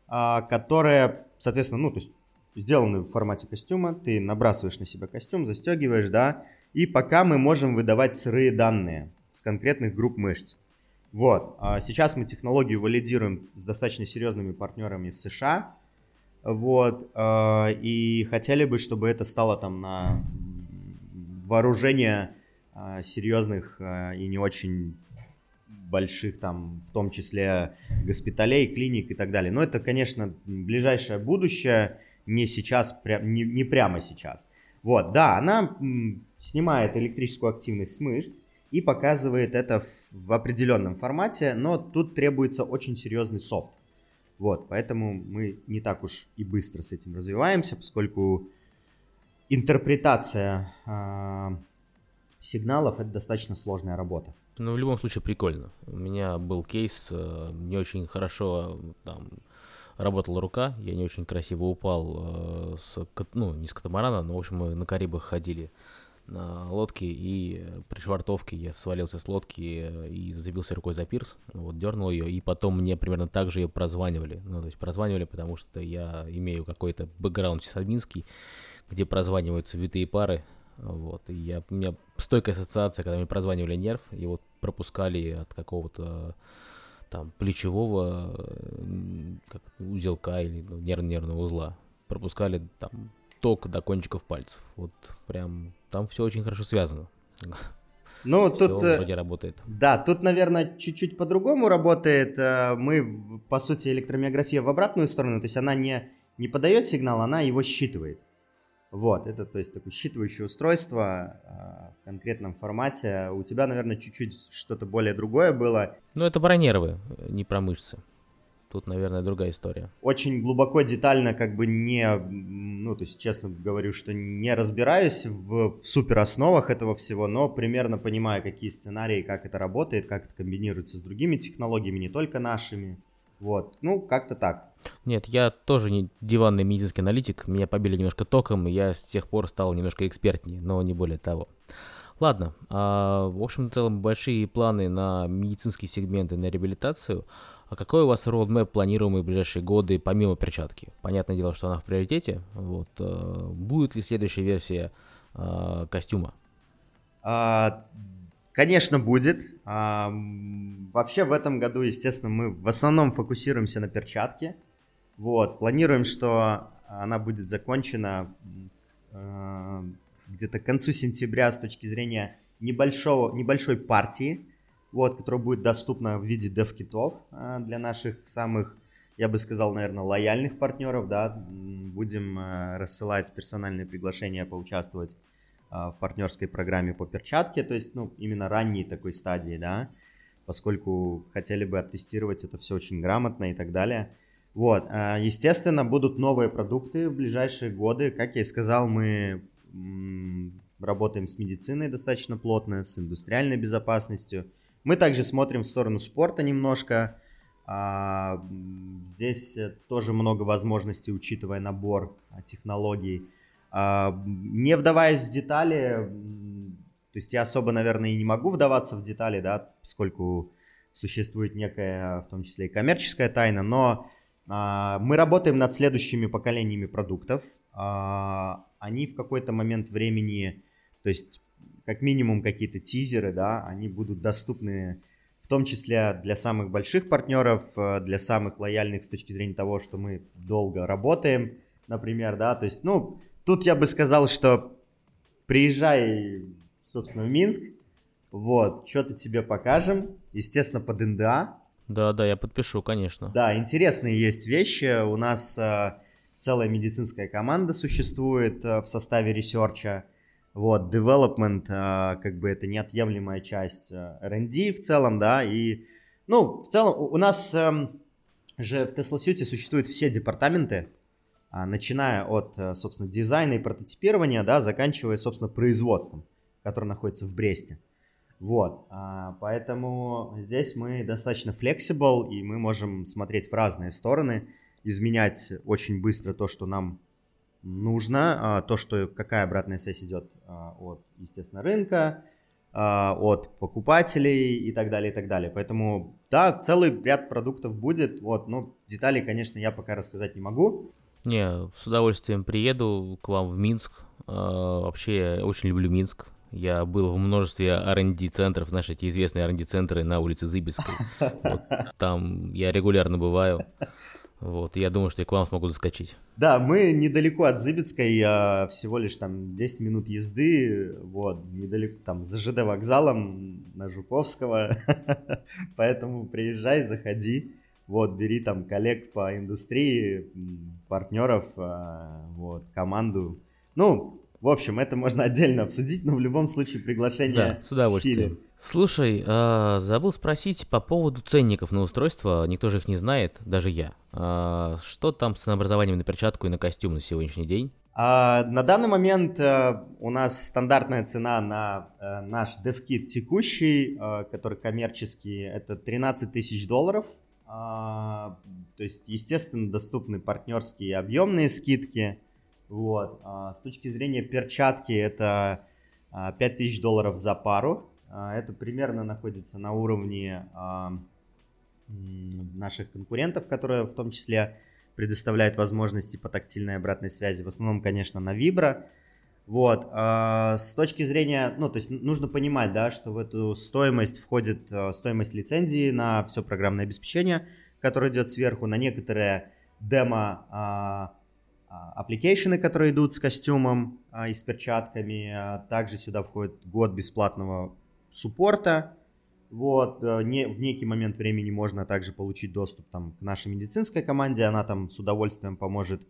а, которые, соответственно, ну, то есть сделаны в формате костюма, ты набрасываешь на себя костюм, застегиваешь, да, и пока мы можем выдавать сырые данные с конкретных групп мышц. Вот, а сейчас мы технологию валидируем с достаточно серьезными партнерами в США, вот, а, и хотели бы, чтобы это стало там на вооружение серьезных и не очень больших там, в том числе госпиталей, клиник и так далее. Но это, конечно, ближайшее будущее, не сейчас, не, не прямо сейчас. Вот, да, она снимает электрическую активность с мышц и показывает это в, определенном формате, но тут требуется очень серьезный софт. Вот, поэтому мы не так уж и быстро с этим развиваемся, поскольку интерпретация э, сигналов это достаточно сложная работа. Ну, в любом случае, прикольно. У меня был кейс, э, не очень хорошо там работала рука, я не очень красиво упал э, с, ну, не с катамарана, но, в общем, мы на Карибах ходили на лодке, и при швартовке я свалился с лодки и забился рукой за пирс, вот, дернул ее, и потом мне примерно так же ее прозванивали, ну, то есть прозванивали, потому что я имею какой-то бэкграунд сисадминский, где прозваниваются витые пары, вот, и я, у меня стойкая ассоциация, когда мне прозванивали нерв, и вот пропускали от какого-то там плечевого как, узелка или ну, нерв нервного узла. Пропускали там ток до кончиков пальцев. Вот прям там все очень хорошо связано. Ну, Все тут... Э, вроде работает. Да, тут, наверное, чуть-чуть по-другому работает. Э, мы, по сути, электромиография в обратную сторону, то есть она не, не подает сигнал, она его считывает. Вот, это, то есть, такое считывающее устройство э, в конкретном формате. У тебя, наверное, чуть-чуть что-то более другое было. Ну, это про нервы, не про мышцы. Тут, наверное, другая история. Очень глубоко, детально, как бы не, ну, то есть, честно говорю, что не разбираюсь в, в суперосновах этого всего, но примерно понимаю, какие сценарии, как это работает, как это комбинируется с другими технологиями, не только нашими. Вот, ну, как-то так. Нет, я тоже не диванный медицинский аналитик, меня побили немножко током, и я с тех пор стал немножко экспертнее, но не более того. Ладно, а, в общем в целом большие планы на медицинские сегменты, на реабилитацию. А какой у вас roadmap планируемый в ближайшие годы, помимо перчатки? Понятное дело, что она в приоритете. Вот, а, будет ли следующая версия а, костюма? А, Конечно, будет. А, вообще в этом году, естественно, мы в основном фокусируемся на перчатке. Вот, планируем, что она будет закончена э, где-то к концу сентября с точки зрения небольшого, небольшой партии, вот, которая будет доступна в виде дев-китов э, для наших самых, я бы сказал, наверное, лояльных партнеров, да, будем э, рассылать персональные приглашения поучаствовать э, в партнерской программе по перчатке, то есть, ну, именно ранней такой стадии, да, поскольку хотели бы оттестировать это все очень грамотно и так далее. Вот, естественно, будут новые продукты в ближайшие годы. Как я и сказал, мы работаем с медициной достаточно плотно, с индустриальной безопасностью. Мы также смотрим в сторону спорта немножко. А, здесь тоже много возможностей, учитывая набор а, технологий. А, не вдаваясь в детали, то есть я особо, наверное, и не могу вдаваться в детали, да, поскольку существует некая, в том числе и коммерческая тайна, но мы работаем над следующими поколениями продуктов. Они в какой-то момент времени то есть, как минимум, какие-то тизеры, да, они будут доступны в том числе для самых больших партнеров, э, для самых лояльных с точки зрения того, что мы долго работаем, например, да, то есть, ну, тут я бы сказал, что приезжай, собственно, в Минск, вот, что-то тебе покажем, естественно, под NDA. Да, да, я подпишу, конечно. Да, интересные есть вещи, у нас э, целая медицинская команда существует э, в составе research а, вот, development, а, как бы это неотъемлемая часть а, R&D в целом, да, и, ну, в целом у нас эм, же в Tesla Suite существуют все департаменты, а, начиная от, э, собственно, дизайна и прототипирования, да, заканчивая, собственно, производством, которое находится в Бресте. Вот, поэтому здесь мы достаточно flexible, и мы можем смотреть в разные стороны, изменять очень быстро то, что нам нужно, а, то, что какая обратная связь идет а, от, естественно, рынка, а, от покупателей и так далее, и так далее. Поэтому, да, целый ряд продуктов будет, вот, ну, деталей, конечно, я пока рассказать не могу. Не, с удовольствием приеду к вам в Минск. Вообще, я очень люблю Минск. Я был в множестве R&D центров, наши эти известные R&D центры на улице Зыбецкой. Вот, там я регулярно бываю. Вот, я думаю, что я к вам смогу заскочить. Да, мы недалеко от Зыбецкой, а, всего лишь там 10 минут езды, вот, недалеко, там, за ЖД вокзалом на Жуковского, поэтому приезжай, заходи, вот, бери там коллег по индустрии, партнеров, а, вот, команду, ну, в общем, это можно отдельно обсудить, но в любом случае приглашение да, с удовольствием. Силе. Слушай, э, забыл спросить по поводу ценников на устройство. Никто же их не знает, даже я. Э, что там с ценообразованием на перчатку и на костюм на сегодняшний день? А, на данный момент а, у нас стандартная цена на а, наш DevKit текущий, а, который коммерческий, это 13 тысяч долларов. А, то есть, естественно, доступны партнерские объемные скидки. Вот. А, с точки зрения перчатки это а, 5000 долларов за пару. А, это примерно находится на уровне а, наших конкурентов, которые в том числе предоставляют возможности по тактильной обратной связи. В основном, конечно, на Vibra. Вот. А, с точки зрения, ну, то есть нужно понимать, да, что в эту стоимость входит а, стоимость лицензии на все программное обеспечение, которое идет сверху, на некоторые демо а, application ы, которые идут с костюмом а, и с перчатками. А, также сюда входит год бесплатного support а. Вот, э, не, в некий момент времени можно также получить доступ там, к нашей медицинской команде. Она там с удовольствием поможет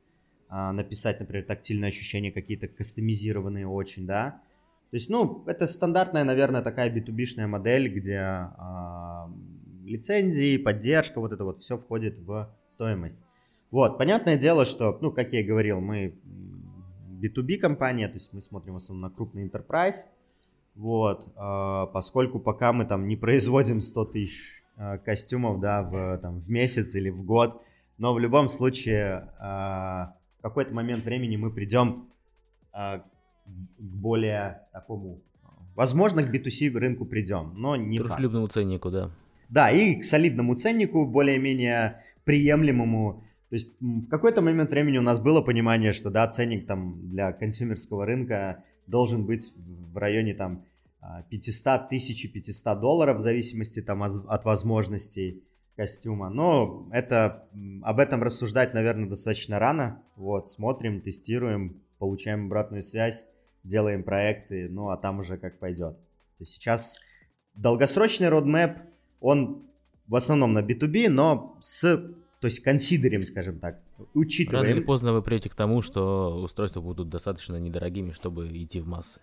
а, написать, например, тактильные ощущения какие-то кастомизированные очень, да. То есть, ну, это стандартная, наверное, такая B2B-шная модель, где а, лицензии, поддержка, вот это вот все входит в стоимость. Вот, понятное дело, что, ну, как я и говорил, мы B2B компания, то есть мы смотрим в основном на крупный enterprise, вот, э, поскольку пока мы там не производим 100 тысяч э, костюмов, да, в, там, в месяц или в год, но в любом случае э, в какой-то момент времени мы придем к более такому, возможно, к B2C рынку придем, но не Дружелюбному факт. ценнику, да. Да, и к солидному ценнику, более-менее приемлемому, то есть в какой-то момент времени у нас было понимание, что да, ценник там для консюмерского рынка должен быть в районе там 500 тысяч 500 долларов в зависимости там от возможностей костюма. Но это, об этом рассуждать, наверное, достаточно рано. Вот, смотрим, тестируем, получаем обратную связь, делаем проекты, ну а там уже как пойдет. То есть сейчас долгосрочный roadmap, он в основном на B2B, но с, то есть консидерим, скажем так, учитываем. Рано или поздно вы придете к тому, что устройства будут достаточно недорогими, чтобы идти в массы.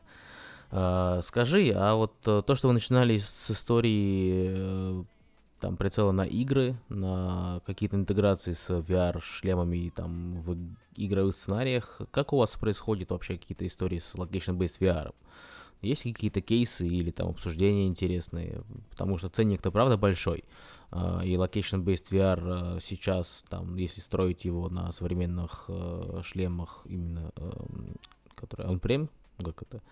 А, скажи, а вот э, то, что вы начинали с истории э, там прицела на игры, на какие-то интеграции с VR-шлемами там в игровых сценариях, как у вас происходит вообще какие-то истории с location-based VR? Есть какие-то кейсы или там обсуждения интересные? Потому что ценник-то правда большой. А, и location-based VR э, сейчас, там, если строить его на современных шлемах, именно которые on-prem, как это,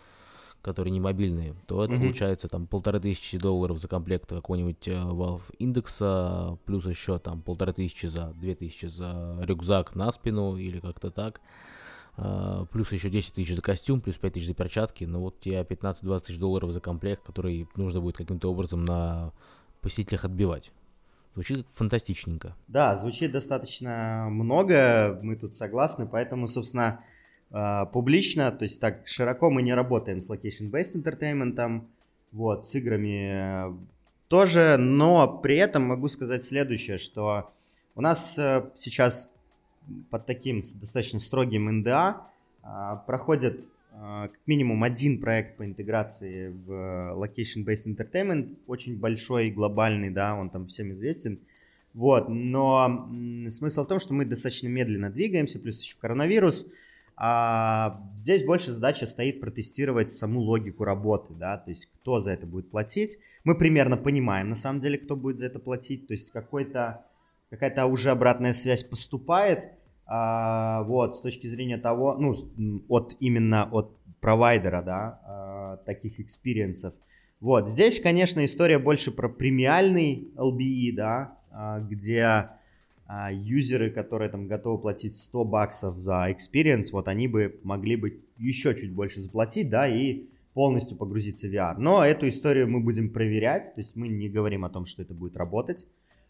которые не мобильные, то это mm-hmm. получается там полторы тысячи долларов за комплект какого-нибудь э, Valve индекса, плюс еще там полторы тысячи за две тысячи за рюкзак на спину или как-то так. Uh, плюс еще 10 тысяч за костюм, плюс 5 тысяч за перчатки. Ну вот тебе 15-20 тысяч долларов за комплект, который нужно будет каким-то образом на посетителях отбивать. Звучит фантастичненько. Да, звучит достаточно много, мы тут согласны, поэтому, собственно, э, публично, то есть так широко мы не работаем с location-based entertainment, вот, с играми тоже, но при этом могу сказать следующее, что у нас э, сейчас под таким достаточно строгим НДА э, проходит э, как минимум один проект по интеграции в location-based entertainment, очень большой, глобальный, да, он там всем известен, вот, но смысл в том, что мы достаточно медленно двигаемся, плюс еще коронавирус, а здесь больше задача стоит протестировать саму логику работы, да, то есть кто за это будет платить. Мы примерно понимаем, на самом деле, кто будет за это платить, то есть какой-то, какая-то уже обратная связь поступает, а, вот, с точки зрения того, ну, от именно от провайдера, да, а, таких experience ов. Вот, здесь, конечно, история больше про премиальный LBE, да, а, где а, юзеры, которые там готовы платить 100 баксов за experience, вот они бы могли бы еще чуть больше заплатить, да, и полностью погрузиться в VR. Но эту историю мы будем проверять, то есть мы не говорим о том, что это будет работать.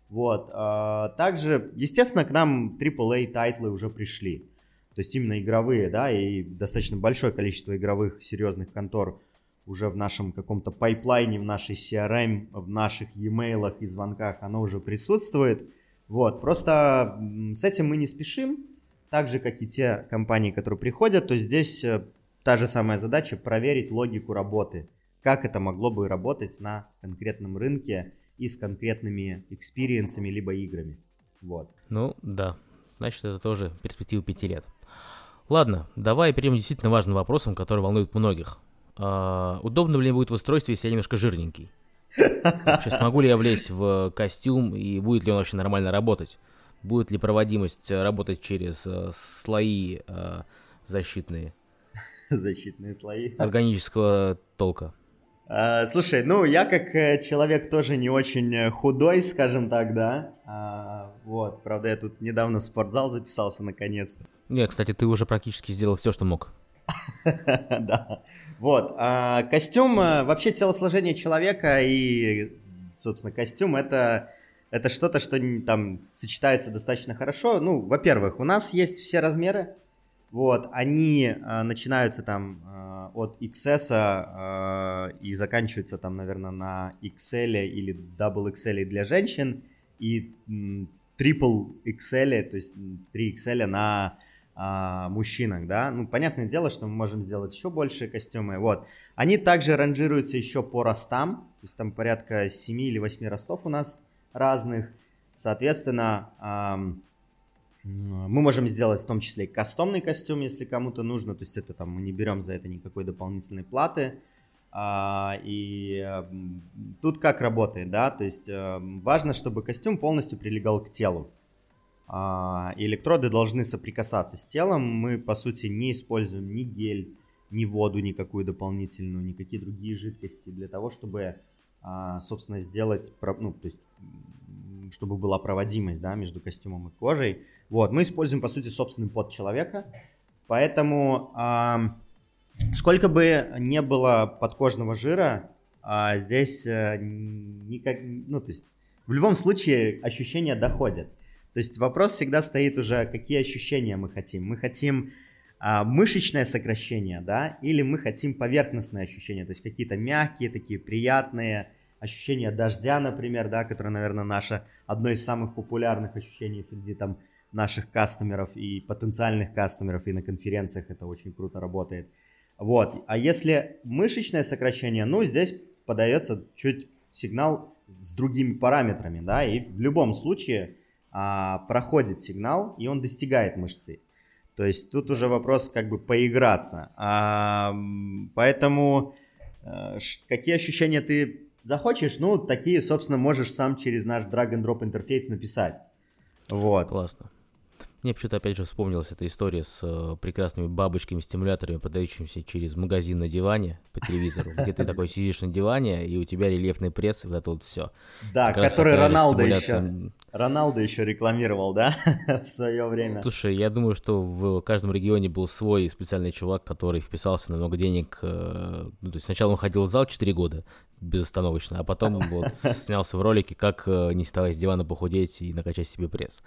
Вот. А, также, естественно, к нам AAA title ы уже пришли. То есть именно игровые, да, и достаточно большое количество игровых серьезных контор уже в нашем каком-то pipeline е, в нашей CRM, в наших e-mail и звонках оно уже присутствует. Вот, просто с этим мы не спешим, так же, как и те компании, которые приходят, то здесь э, та же самая задача проверить логику работы, как это могло бы работать на конкретном рынке и с конкретными experience'ами либо играми. Вот. Ну, да. Значит, это тоже перспектива пяти лет. Ладно, давай перейдем к действительно важным вопросам, которые волнуют многих. А, удобно ли мне будет в устройстве, если я немножко жирненький? Вообще, смогу ли я влезть в костюм и будет ли он вообще нормально работать? Будет ли проводимость э, работать через э, слои э, защитные? Защитные слои. Органического толка. А, слушай, ну я как э, человек тоже не очень худой, скажем так, да. А, вот, правда, я тут недавно в спортзал записался наконец-то. Не, кстати, ты уже практически сделал все, что мог. Да. Вот. А, костюм, э, вообще телосложение человека и, собственно, костюм это это что-то, что там сочетается достаточно хорошо. Ну, во-первых, у нас есть все размеры. Вот, они э, начинаются там э, от XS э, и заканчиваются там, наверное, на XL или Double XL для женщин и Triple XL, то есть 3 XL на а, мужчинах, да, ну, понятное дело, что мы можем сделать еще большие костюмы, вот. Они также ранжируются еще по ростам, то есть там порядка 7 или 8 ростов у нас разных, соответственно, эм, мы можем сделать в том числе и кастомный костюм, если кому-то нужно, то есть это там мы не берем за это никакой дополнительной платы, а, и тут как работает, да, то есть а, важно, чтобы костюм полностью прилегал к телу, а, электроды должны соприкасаться с телом. Мы, по сути, не используем ни гель, ни воду никакую дополнительную, никакие другие жидкости для того, чтобы, а, собственно, сделать, ну, то есть, чтобы была проводимость, да, между костюмом и кожей. Вот, мы используем, по сути, собственный пот человека, поэтому сколько бы не было подкожного жира, а здесь э, никак, ну, то есть в любом случае ощущения доходят. То есть вопрос всегда стоит уже, какие ощущения мы хотим. Мы хотим а, мышечное сокращение, да, или мы хотим поверхностные ощущения, то есть какие-то мягкие, такие приятные ощущения дождя, например, да, которое, наверное, наше одно из самых популярных ощущений среди там наших кастомеров и потенциальных кастомеров, и на конференциях это очень круто работает. Вот, а если мышечное сокращение, ну, здесь подается чуть сигнал с другими параметрами, да, и в любом случае а, проходит сигнал, и он достигает мышцы. То есть тут уже вопрос как бы поиграться. А, поэтому а, какие ощущения ты захочешь, ну, такие, собственно, можешь сам через наш drag and drop интерфейс написать. Вот. Классно. Мне почему-то опять же вспомнилась эта история с э, прекрасными бабочками-стимуляторами, продающимися через магазин на диване по телевизору, где ты такой сидишь на диване, и у тебя рельефный пресс, и вот это вот все. Да, как который Роналдо еще, Роналдо еще рекламировал, да, в свое время. Слушай, я думаю, что в каждом регионе был свой специальный чувак, который вписался на много денег. Э, ну, то есть сначала он ходил в зал 4 года безостановочно, а потом вот снялся в ролике, как э, не вставая с дивана похудеть и накачать себе пресс.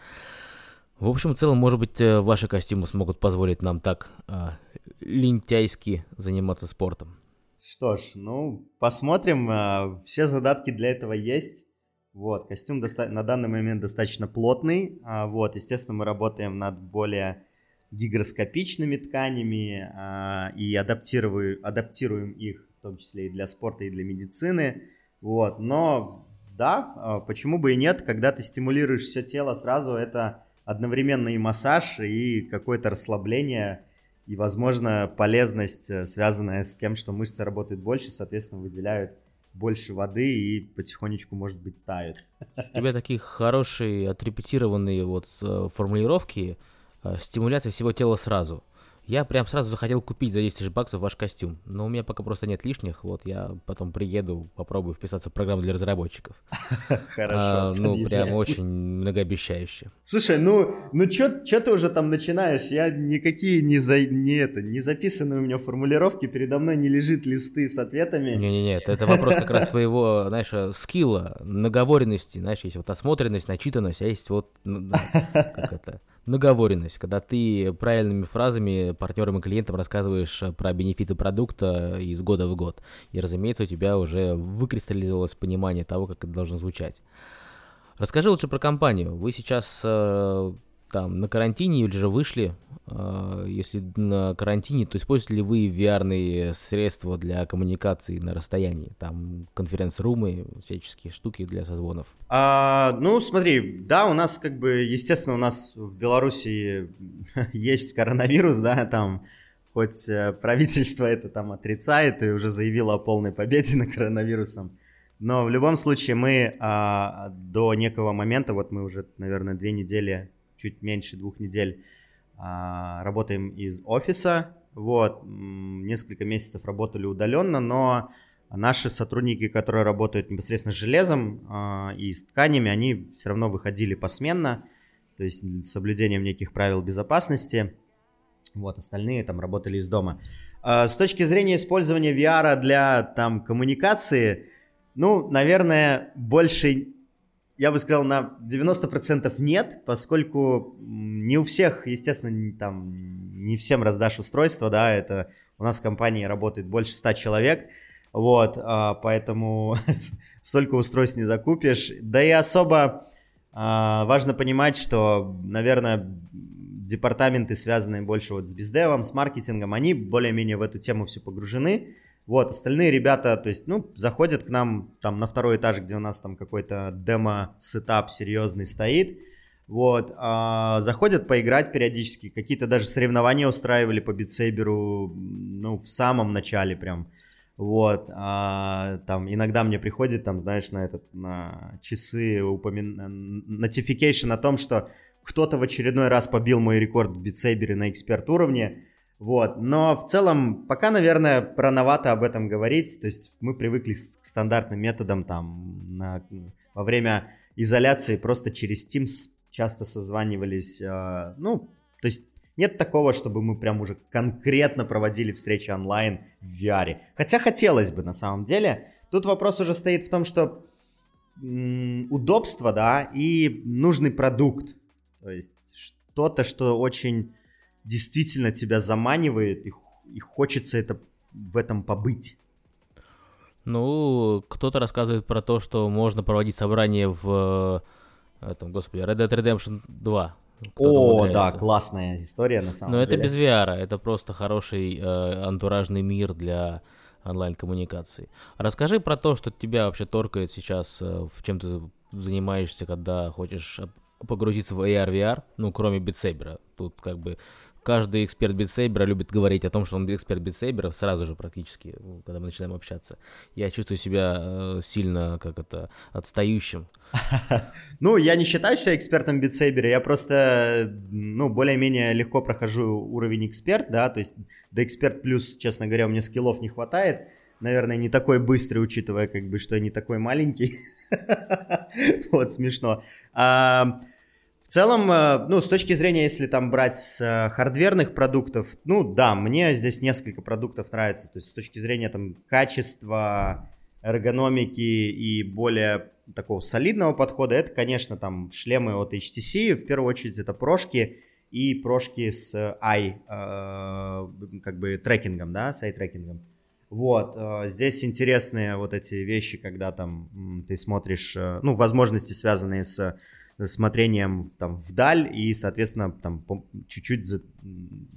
В общем, в целом, может быть, э, ваши костюмы смогут позволить нам так а, лентяйски заниматься спортом. Что ж, ну, посмотрим. А, все задатки для этого есть. Вот, костюм доста- на данный момент достаточно плотный. А, вот, естественно, мы работаем над более гигроскопичными тканями а, и адаптируем, адаптируем их, в том числе и для спорта, и для медицины. Вот, но да, а, почему бы и нет, когда ты стимулируешь все тело сразу, это одновременно и массаж, и какое-то расслабление, и, возможно, полезность, э, связанная с тем, что мышцы работают больше, соответственно, выделяют больше воды и потихонечку, может быть, тают. У тебя такие хорошие, отрепетированные вот э, формулировки, э, стимуляция всего тела сразу. Я прям сразу захотел купить за 10 тысяч баксов ваш костюм, но у меня пока просто нет лишних, вот я потом приеду, попробую вписаться в программу для разработчиков. Хорошо. А, ну, прям очень многообещающе. Слушай, ну, ну чё, ты уже там начинаешь? Я никакие не, за, не, это, не записаны у меня формулировки, передо мной не лежит листы с ответами. Не-не-не, это вопрос как раз твоего, знаешь, скилла, наговоренности, знаешь, есть вот осмотренность, начитанность, а есть вот, ну, как это, наговоренность, когда ты правильными фразами партнерам и клиентам рассказываешь про бенефиты продукта из года в год. И, разумеется, у тебя уже выкристаллизовалось понимание того, как это должно звучать. Расскажи лучше про компанию. Вы сейчас э, там на карантине или же вышли, э, если на карантине, то используете ли вы VR средства для коммуникации на расстоянии, там конференц-румы, всяческие штуки для созвонов? А, ну, смотри, да, у нас как бы, естественно, у нас в Беларуси есть коронавирус, да, там хоть э, правительство это там отрицает и уже заявило о полной победе над коронавирусом, но в любом случае мы а, до некого момента, вот мы уже, наверное, две недели чуть меньше двух недель а, работаем из офиса. Вот, несколько месяцев работали удаленно, но наши сотрудники, которые работают непосредственно с железом а, и с тканями, они все равно выходили посменно, то есть с соблюдением неких правил безопасности. Вот, остальные там работали из дома. А, с точки зрения использования VR для там коммуникации, ну, наверное, больше я бы сказал, на 90% нет, поскольку не у всех, естественно, там, не всем раздашь устройство, да, это у нас в компании работает больше 100 человек, вот, а, поэтому столько устройств не закупишь, да и особо а, важно понимать, что, наверное, департаменты, связанные больше вот с бездевом, с маркетингом, они более-менее в эту тему все погружены, вот, остальные ребята, то есть, ну, заходят к нам там на второй этаж, где у нас там какой-то демо-сетап серьезный стоит. Вот, а, заходят поиграть периодически, какие-то даже соревнования устраивали по битсейберу, ну, в самом начале прям. Вот, а, там иногда мне приходит, там, знаешь, на этот, на часы упомин... notification о том, что кто-то в очередной раз побил мой рекорд в битсейбере на эксперт уровне, вот, но в целом пока, наверное, рановато об этом говорить. То есть мы привыкли к стандартным методам там на, во время изоляции просто через Teams часто созванивались. Э, ну, то есть нет такого, чтобы мы прям уже конкретно проводили встречи онлайн в VR. Хотя хотелось бы на самом деле. Тут вопрос уже стоит в том, что удобство, да, и нужный продукт. То есть что-то, что очень действительно тебя заманивает, и, и хочется это, в этом побыть. Ну, кто-то рассказывает про то, что можно проводить собрание в этом, господи, Red Dead Redemption 2. О, да, классная история на самом Но деле. Но это без VR, это просто хороший э, антуражный мир для онлайн-коммуникации. Расскажи про то, что тебя вообще торкает сейчас, э, в чем ты занимаешься, когда хочешь погрузиться в AR, VR, ну, кроме битсейбера. Тут как бы каждый эксперт битсейбера любит говорить о том, что он эксперт битсейбера сразу же практически, ну, когда мы начинаем общаться. Я чувствую себя э, сильно, как это, отстающим. Ну, я не считаю себя экспертом битсейбера, я просто, ну, более-менее легко прохожу уровень эксперт, да, то есть до эксперт плюс, честно говоря, у меня скиллов не хватает, наверное, не такой быстрый, учитывая, как бы, что я не такой маленький. Вот, смешно. Целом, э, ну, с точки зрения, если там брать с э, хардверных продуктов, ну, да, мне здесь несколько продуктов нравится. То есть с точки зрения там качества, эргономики и более такого солидного подхода, это, конечно, там шлемы от HTC, в первую очередь это прошки и прошки с i, э, как бы трекингом, да, с ай-трекингом. Вот, э, здесь интересные вот эти вещи, когда там ты смотришь, э, ну, возможности, связанные с смотрением там вдаль, и, соответственно, там чуть-чуть за,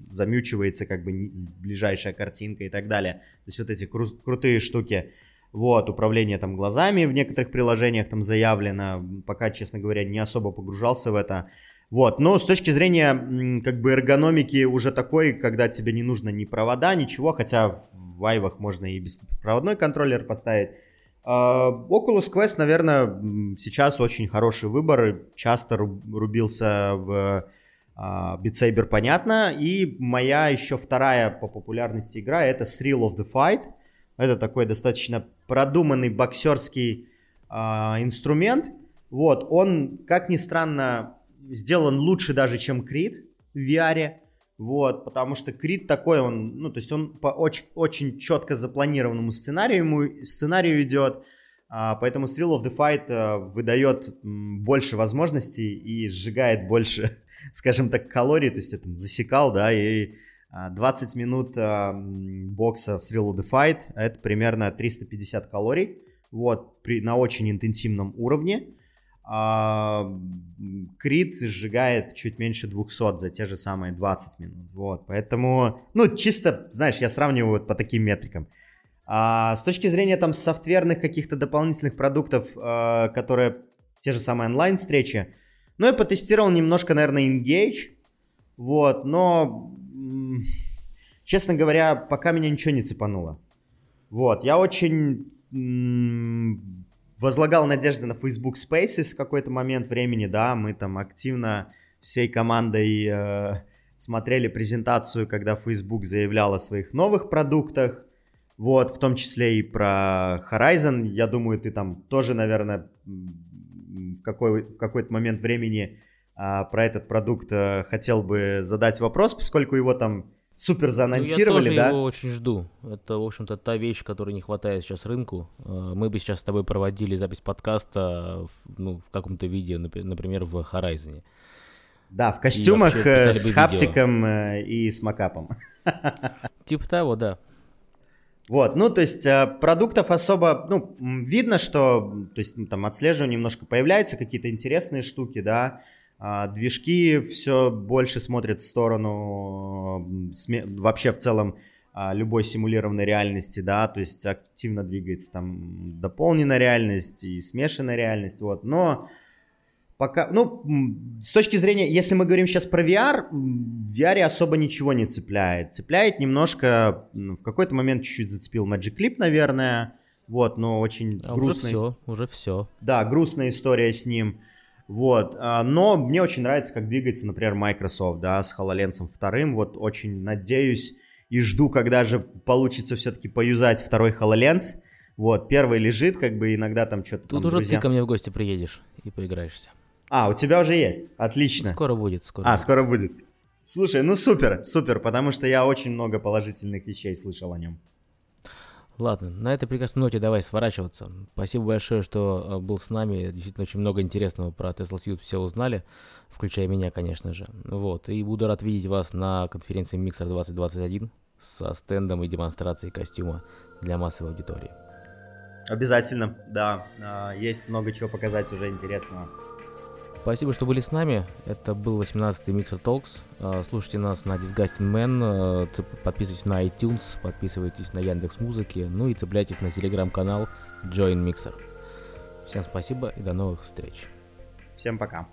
замючивается как бы ближайшая картинка и так далее. То есть вот эти кру- крутые штуки. Вот, управление там глазами в некоторых приложениях там заявлено, пока, честно говоря, не особо погружался в это. Вот, но с точки зрения как бы эргономики уже такой, когда тебе не нужно ни провода, ничего, хотя в вайвах можно и беспроводной контроллер поставить. А, Oculus Quest, наверное, сейчас очень хороший выбор. Часто рубился в а, Beat Saber, понятно. И моя еще вторая по популярности игра это Thrill of the Fight. Это такой достаточно продуманный боксерский а, инструмент. Вот, он, как ни странно, сделан лучше даже, чем Creed в VR. Вот, потому что Крит такой, он, ну, то есть он по очень, очень четко запланированному сценарию, ему сценарию идет, а, поэтому Thrill of the Fight а, выдает м, больше возможностей и сжигает больше, скажем так, калорий, то есть я там засекал, да, и а, 20 минут а, бокса в Thrill of the Fight, это примерно 350 калорий, вот, при, на очень интенсивном уровне, а, Крит сжигает чуть меньше 200 за те же самые 20 минут. Вот, поэтому, ну, чисто, знаешь, я сравниваю вот по таким метрикам. А, с точки зрения там софтверных каких-то дополнительных продуктов, а, которые те же самые онлайн-встречи, ну, я потестировал немножко, наверное, Engage, вот, но, честно говоря, пока меня ничего не цепануло. Вот, я очень возлагал надежды на Facebook Spaces в какой-то момент времени, да, мы там активно всей командой э, смотрели презентацию, когда Facebook заявлял о своих новых продуктах, вот, в том числе и про Horizon, я думаю, ты там тоже, наверное, в, какой, в какой-то момент времени э, про этот продукт э, хотел бы задать вопрос, поскольку его там супер заанонсировали, ну, я тоже да? его очень жду. Это, в общем-то, та вещь, которой не хватает сейчас рынку. Э, мы бы сейчас с тобой проводили запись подкаста ну, в каком-то виде, например, в Horizon. Да, в костюмах э, с хаптиком. Э, и с макапом. Типа того, да. Вот, ну, то есть продуктов особо, ну, видно, что, то есть, ну, там отслеживание немножко появляется, какие-то интересные штуки, да, движки все больше смотрят в сторону вообще в целом а, любой симулированной реальности, да, то есть активно двигается там дополненная реальность и смешанная реальность, вот, но пока, ну, с точки зрения, если мы говорим сейчас про VR, в VR особо ничего не цепляет, цепляет немножко, в какой-то момент чуть-чуть зацепил Magic Clip, наверное, вот, но очень а грустный. Уже все, уже все. Да, грустная история с ним. Вот, а, но мне очень нравится, как двигается, например, Microsoft, да, с HoloLens вторым, вот очень надеюсь и жду, когда же получится все-таки поюзать второй HoloLens, вот, первый лежит, как бы иногда там что-то Тут там, уже друзья... ты ко мне в гости приедешь и поиграешься. А, у тебя уже есть, отлично. Скоро будет, скоро. А, скоро будет. Слушай, ну супер, супер, потому что я очень много положительных вещей слышал о нем. Ладно, на этой прекрасной ноте давай сворачиваться. Спасибо большое, что э, был с нами. Действительно, очень много интересного про Tesla Suite все узнали, включая меня, конечно же. Вот, и буду рад видеть вас на конференции Mixer 2021 со стендом и демонстрацией костюма для массовой аудитории. Обязательно, да. А, есть много чего показать уже интересного. Спасибо, что были с нами. Это был 18-й Mixer Talks. А, слушайте нас на Disgusting Man, а, подписывайтесь на iTunes, подписывайтесь на Яндекс Музыки, ну и цепляйтесь на телеграм-канал Join Mixer. Всем спасибо и до новых встреч. Всем пока.